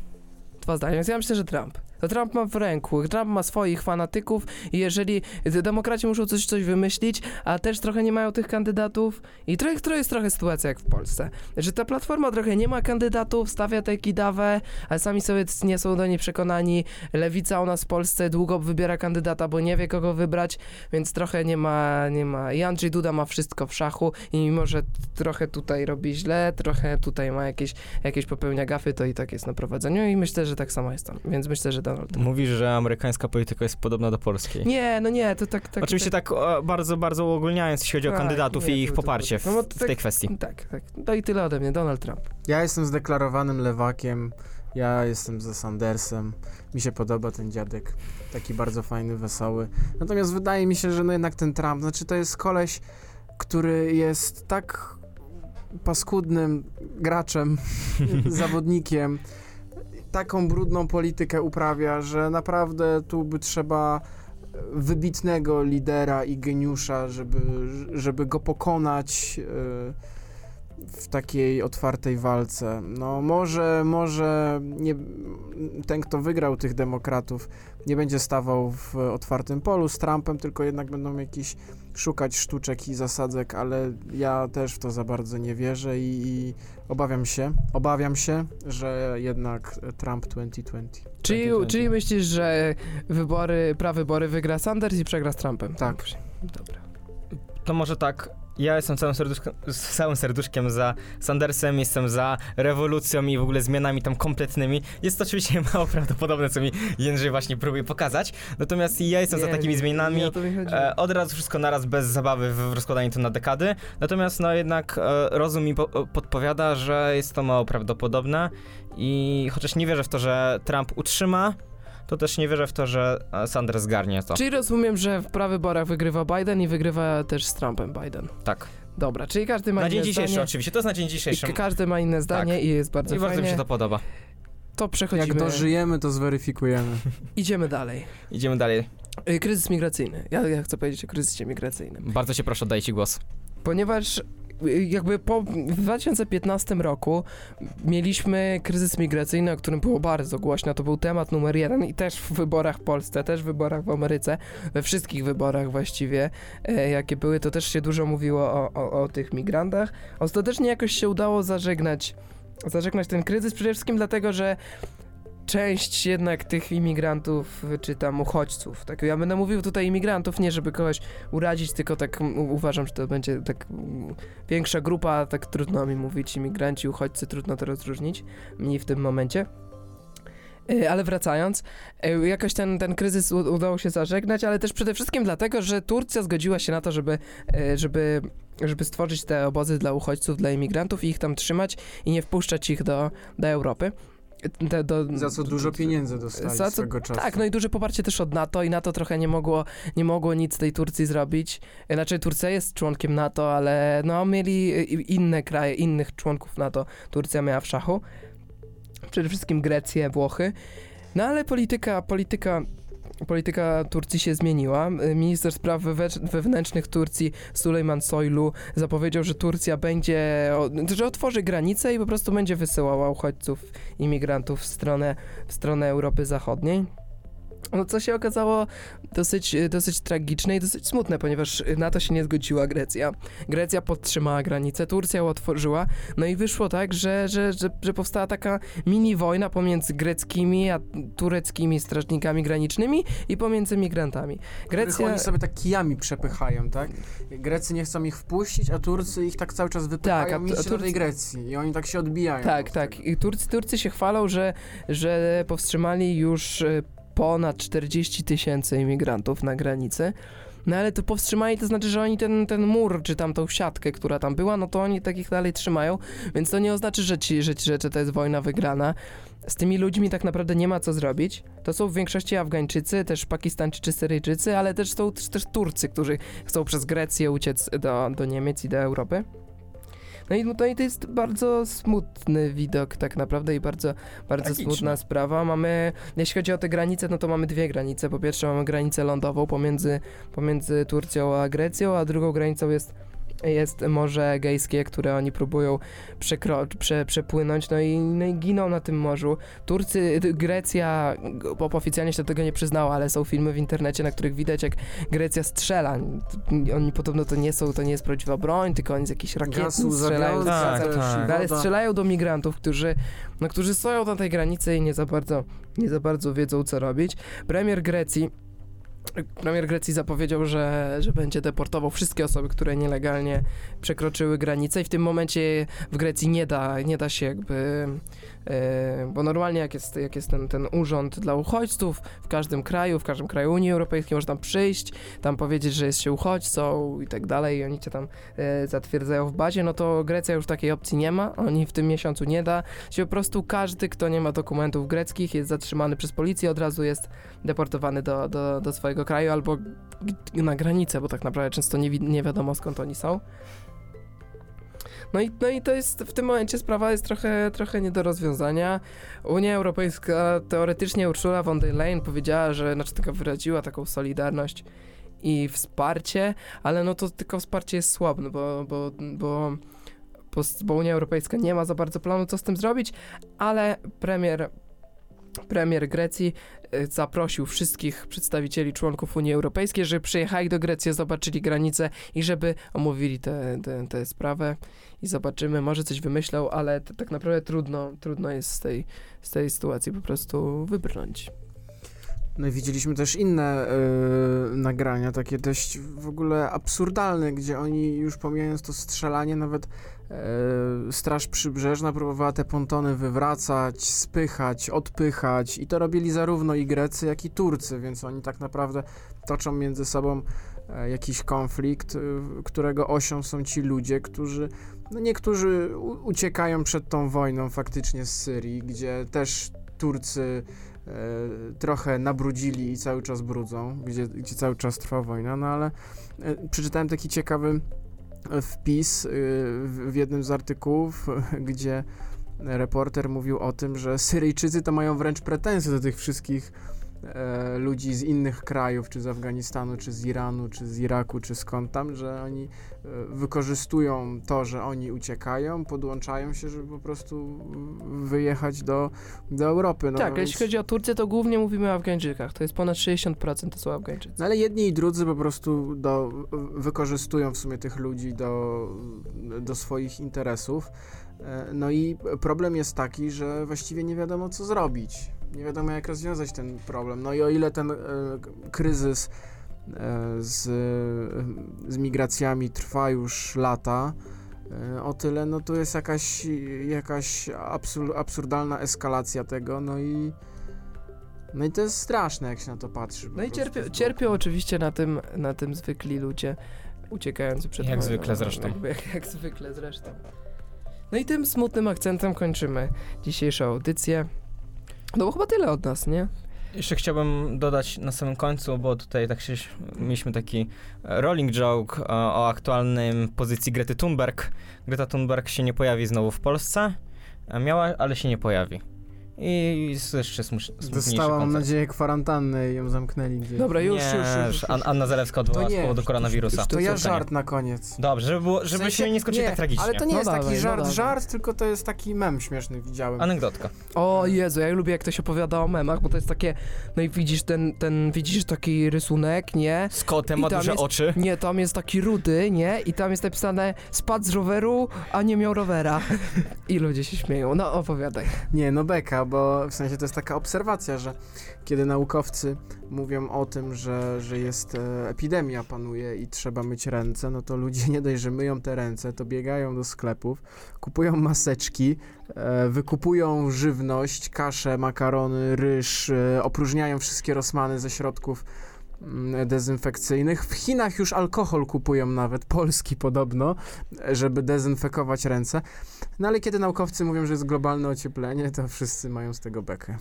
Dwa zdania, więc ja myślę, że Trump. Trump ma w ręku, Trump ma swoich fanatyków i jeżeli demokraci muszą coś, coś wymyślić, a też trochę nie mają tych kandydatów i trochę, to jest trochę sytuacja jak w Polsce, że ta platforma trochę nie ma kandydatów, stawia tę kidawę, ale sami sobie nie są do niej przekonani. Lewica u nas w Polsce długo wybiera kandydata, bo nie wie kogo wybrać, więc trochę nie ma, nie ma. I Andrzej Duda ma wszystko w szachu i mimo, że trochę tutaj robi źle, trochę tutaj ma jakieś, jakieś popełnia gafy, to i tak jest na prowadzeniu i myślę, że tak samo jest tam, więc myślę, że Donald Trump. Mówisz, że amerykańska polityka jest podobna do polskiej. Nie, no nie, to tak, tak. Oczywiście tak, o, bardzo, bardzo uogólniając, jeśli chodzi o Tak, kandydatów nie, i ich to- to- poparcie w, no w tak- tej kwestii. Tak, tak. No i tyle ode mnie, Donald Trump. Ja jestem zdeklarowanym lewakiem, ja jestem za Sandersem, mi się podoba ten dziadek, taki bardzo fajny, wesoły. Natomiast wydaje mi się, że no jednak ten Trump, znaczy to jest koleś, który jest tak paskudnym graczem, zawodnikiem, taką brudną politykę uprawia, że naprawdę tu by trzeba wybitnego lidera i geniusza, żeby, żeby go pokonać. yy, w takiej otwartej walce. No może, może nie, ten, kto wygrał tych demokratów, nie będzie stawał w otwartym polu z Trumpem, tylko jednak będą jakieś szukać sztuczek i zasadzek, ale ja też w to za bardzo nie wierzę i, i obawiam się, obawiam się, że jednak Trump 2020. Czyli, 2020. czyli myślisz, że wybory, prawybory wygra Sanders i przegra z Trumpem? Tak. Dobra. To może tak. Ja jestem całym serduszkiem, całym serduszkiem za Sandersem, jestem za rewolucją i w ogóle zmianami tam kompletnymi. Jest to oczywiście mało prawdopodobne, co mi Jędrzej właśnie próbuje pokazać. Natomiast ja jestem za Nie, takimi nie, zmianami. nie. E, od razu wszystko naraz, bez zabawy w w rozkładaniu to na dekady. Natomiast no jednak e, rozum mi po, podpowiada, że jest to mało prawdopodobne i chociaż nie wierzę w to, że Trump utrzyma, to też nie wierzę w to, że e, Sanders zgarnie to. Czyli rozumiem, że w prawyborach wygrywa Biden i wygrywa też z Trumpem Biden. Tak. Dobra, czyli każdy ma Na inne dzień dzisiejszy zdanie. oczywiście, to jest na dzień dzisiejszy. I każdy ma inne zdanie i jest bardzo I bardzo mi fajnie. się to podoba. To przechodzimy. Jak dożyjemy, to zweryfikujemy. Idziemy dalej. Idziemy dalej. Y, Kryzys migracyjny. Ja, ja chcę powiedzieć o kryzysie migracyjnym. Bardzo cię proszę, oddaję ci głos. Ponieważ jakby po w 2015 roku mieliśmy kryzys migracyjny, o którym było bardzo głośno. To był temat numer jeden i też w wyborach w Polsce, też w wyborach w Ameryce, we wszystkich wyborach właściwie, e, jakie były, to też się dużo mówiło o, o, o tych migrantach. Ostatecznie jakoś się udało zażegnać, zażegnać ten kryzys, przede wszystkim dlatego, że część jednak tych imigrantów, czy tam uchodźców, tak, ja będę mówił tutaj imigrantów, nie żeby kogoś urazić, tylko tak uważam, że to będzie tak większa grupa, tak trudno mi mówić, imigranci, uchodźcy, trudno to rozróżnić, mi w tym momencie. E, Ale wracając, e, jakoś ten, ten kryzys udało się zażegnać, ale też przede wszystkim dlatego, że Turcja zgodziła się na to, żeby, e, żeby, żeby stworzyć te obozy dla uchodźców, dla imigrantów i ich tam trzymać i nie wpuszczać ich do, do Europy. Do, do, Za co dużo pieniędzy dostali Za co- czasu. tak, no i duże poparcie też od NATO i NATO trochę nie mogło, nie mogło nic tej Turcji zrobić. Znaczy Turcja jest członkiem NATO, ale no mieli inne kraje, innych członków NATO. Turcja miała w szachu. Przede wszystkim Grecję, Włochy. No ale polityka, polityka Polityka Turcji się zmieniła. Minister spraw wewnętrznych Turcji Sulejman Soylu zapowiedział, że Turcja będzie, że otworzy granice i po prostu będzie wysyłała uchodźców, imigrantów w stronę, w stronę Europy Zachodniej. No co się okazało dosyć, dosyć tragiczne i dosyć smutne, ponieważ na to się nie zgodziła Grecja. Grecja podtrzymała granicę, Turcja ją otworzyła, no i wyszło tak, że, że, że, że powstała taka mini wojna pomiędzy greckimi a tureckimi strażnikami granicznymi i pomiędzy migrantami. Grecja... Oni sobie tak kijami przepychają, tak? Grecy nie chcą ich wpuścić, a Turcy ich tak cały czas wypychają Tak, a a do tej Turcy- Grecji i oni tak się odbijają. Tak, tak. I Turcy, Turcy się chwalą, że, że powstrzymali już e, ponad 40 tysięcy imigrantów na granicy. No ale to powstrzymali, to znaczy, że oni ten, ten mur, czy tam tą siatkę, która tam była, no to oni takich dalej trzymają, więc to nie oznacza, że, ci, że, że, to jest wojna wygrana. Z tymi ludźmi tak naprawdę nie ma co zrobić. To są w większości Afgańczycy, też Pakistańczycy, Syryjczycy, ale też są też Turcy, którzy chcą przez Grecję uciec do, do Niemiec i do Europy. No i, no i to jest bardzo smutny widok tak naprawdę i bardzo, bardzo smutna sprawa. Mamy, jeśli chodzi o te granice, no to mamy dwie granice. Po pierwsze mamy granicę lądową pomiędzy, pomiędzy Turcją a Grecją, a drugą granicą jest jest Morze Egejskie, które oni próbują przekro- prze, przepłynąć, no i, no i giną na tym morzu. Turcy, Grecja g- oficjalnie się do tego nie przyznała, ale są filmy w internecie, na których widać jak Grecja strzela. Oni podobno to nie są, to nie jest prawdziwa broń, tylko oni z jakichś rakiet strzelają. Tak, tak. No, ale strzelają do migrantów, którzy, no, którzy stoją na tej granicy i nie za bardzo, nie za bardzo wiedzą, co robić. Premier Grecji Premier Grecji zapowiedział, że, że będzie deportował wszystkie osoby, które nielegalnie przekroczyły granicę i w tym momencie w Grecji nie da, nie da się jakby, bo normalnie jak jest, jak jest ten, ten urząd dla uchodźców w każdym kraju, w każdym kraju Unii Europejskiej można tam przyjść, tam powiedzieć, że jest się uchodźcą i tak dalej i oni cię tam e, zatwierdzają w bazie, no to Grecja już takiej opcji nie ma, oni w tym miesiącu nie da się po prostu każdy, kto nie ma dokumentów greckich jest zatrzymany przez policję, od razu jest deportowany do, do, do swojego kraju albo na granicę, bo tak naprawdę często nie, wi- nie wiadomo skąd oni są. No i, no i to jest w tym momencie sprawa jest trochę, trochę nie do rozwiązania. Unia Europejska, teoretycznie Ursula von der Leyen powiedziała, że znaczy tylko wyraziła taką solidarność i wsparcie, ale no to tylko wsparcie jest słabe, bo, bo bo, bo Unia Europejska nie ma za bardzo planu, co z tym zrobić, ale premier, premier Grecji y, zaprosił wszystkich przedstawicieli członków Unii Europejskiej, żeby przyjechali do Grecji, zobaczyli granice i żeby omówili tę sprawę i zobaczymy, może coś wymyślał, ale tak naprawdę trudno, trudno jest z tej, z tej sytuacji po prostu wybrnąć. No i widzieliśmy też inne y, nagrania, takie dość w ogóle absurdalne, gdzie oni już pomijając to strzelanie, nawet y, Straż Przybrzeżna próbowała te pontony wywracać, spychać, odpychać i to robili zarówno i Grecy, jak i Turcy, więc oni tak naprawdę toczą między sobą e, jakiś konflikt, y, którego osią są ci ludzie, którzy, no niektórzy uciekają przed tą wojną faktycznie z Syrii, gdzie też Turcy trochę nabrudzili i cały czas brudzą, gdzie, gdzie cały czas trwa wojna, no ale e, przeczytałem taki ciekawy e, wpis e, w jednym z artykułów, gdzie reporter mówił o tym, że Syryjczycy to mają wręcz pretensje do tych wszystkich e, ludzi z innych krajów, czy z Afganistanu, czy z Iranu, czy z Iraku, czy skąd tam, że oni e, wykorzystują to, że oni uciekają, podłączają się, żeby po prostu wyjechać do, do Europy. No, tak, więc- jeśli chodzi o Turcję, to głównie mówimy o Afgańczykach. To jest ponad 60% to są Afgańczycy. No ale jedni i drudzy po prostu do, wykorzystują w sumie tych ludzi do, do swoich interesów. E, No i problem jest taki, że właściwie nie wiadomo co zrobić. Nie wiadomo jak rozwiązać ten problem. No i o ile ten e, kryzys e, z, z migracjami trwa już lata, e, o tyle no to jest jakaś, jakaś absur, absurdalna eskalacja tego, no i no i to jest straszne, jak się na to patrzy. No i cierpią, cierpią oczywiście na tym, na tym zwykli ludzie uciekający przed Jak wojną. zwykle zresztą. Jakby, jak, jak zwykle zresztą. No i tym smutnym akcentem kończymy dzisiejszą audycję. No bo chyba tyle od nas, nie? Jeszcze chciałbym dodać na samym końcu, bo tutaj tak się, mieliśmy taki e, rolling joke o, o aktualnym pozycji Grety Thunberg. Greta Thunberg się nie pojawi znowu w Polsce. A Miała, ale się nie pojawi. I jeszcze smutniejszy Dostała, mam nadzieję, kwarantannę i ją zamknęli gdzieś. Dobra, już, nie, już, już, już, An- Anna Zalewska odwołała z powodu koronawirusa. To ja żart na koniec. Dobrze, żeby było, W żebyśmy sensie- nie skończyli tak tragicznie. Ale to nie No jest dawaj, taki no żart, dawaj. żart, tylko to jest taki mem śmieszny, widziałem. Anegdotka. O Jezu, ja lubię jak ktoś opowiada o memach, bo to jest takie, no i widzisz ten, ten widzisz taki rysunek, nie? Z kotem ma duże jest- oczy. Nie, tam jest taki rudy, nie? I tam jest napisane spadł z roweru, a nie miał rowera. I ludzie się śmieją. No opowiadaj. Nie, no beka, bo w sensie to jest taka obserwacja, że kiedy naukowcy mówią o tym, że, że jest e, epidemia panuje i trzeba myć ręce, no to ludzie nie dość, że myją te ręce, to biegają do sklepów, kupują maseczki, e, wykupują żywność, kaszę, makarony, ryż, e, opróżniają wszystkie rosmany ze środków dezynfekcyjnych. W Chinach już alkohol kupują nawet, polski podobno, żeby dezynfekować ręce. No ale kiedy naukowcy mówią, że jest globalne ocieplenie, to wszyscy mają z tego bekę.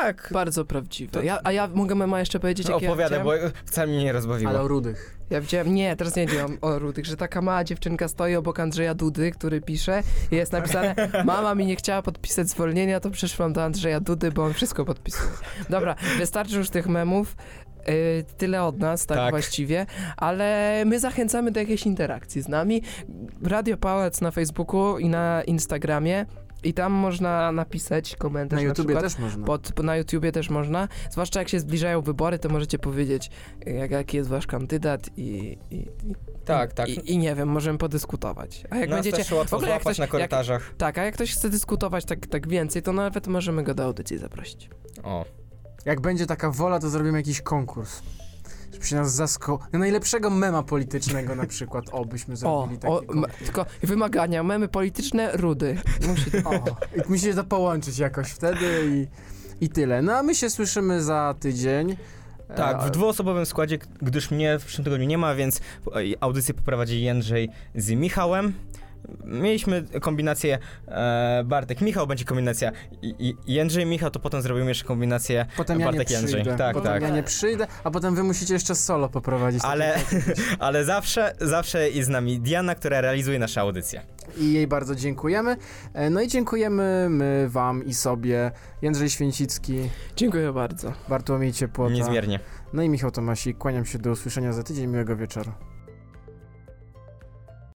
Tak. Bardzo prawdziwe. To- Ja, a ja mogę mema jeszcze powiedzieć, jak ja Opowiadaj, bo wcale mnie nie rozbawiło. Ale o rudych. Ja widziałem, nie, teraz nie wiem o Rudych, że taka mała dziewczynka stoi obok Andrzeja Dudy, który pisze i jest napisane mama mi nie chciała podpisać zwolnienia, to przyszłam do Andrzeja Dudy, bo on wszystko podpisuje. Dobra, wystarczy już tych memów. Yy, tyle od nas, tak, Tak. właściwie, ale my zachęcamy do jakiejś interakcji z nami. Radio Pałac na Facebooku i na Instagramie i tam można napisać komentarz Na na, YouTubie przykład. też można. Pod, na YouTubie też można. Zwłaszcza jak się zbliżają wybory, to możecie powiedzieć, jak, jaki jest wasz kandydat i, i, i, Tak, tak. i, i nie wiem, możemy podyskutować. A jak Nas będziecie. też łatwo w ogóle jak złapać ktoś- na jak- korytarzach. Tak, a jak ktoś chce dyskutować tak, tak więcej, to nawet możemy go do audycji zaprosić. O. Jak będzie taka wola, to zrobimy jakiś konkurs. Żeby się nas zasko... Najlepszego mema politycznego na przykład. O, byśmy O, zrobili taki o m- konkurs. tylko wymagania, memy polityczne, rudy. Musi, O, i musicie to połączyć jakoś wtedy i, i tyle. No a my się słyszymy za tydzień. Tak, w E, dwuosobowym składzie, gdyż mnie w przyszłym tygodniu nie ma, więc audycję poprowadzi Jędrzej z Michałem. Mieliśmy kombinację e, Bartek Michał, będzie kombinacja i, i Jędrzej Michał, to potem zrobimy jeszcze kombinację Potem ja nie Bartek Jędrzej. Tak, potem tak. ja nie przyjdę, a potem wy musicie jeszcze solo poprowadzić. Ale, takie- ale zawsze, zawsze jest z nami Diana, która realizuje nasze audycje. I jej bardzo dziękujemy. E, No i dziękujemy my wam i sobie. Jędrzej Święcicki, Dziękuję bardzo. Bartłomiej Ciepłota. Niezmiernie. No i Michał Tomasik. Kłaniam się do usłyszenia za tydzień. Miłego wieczoru.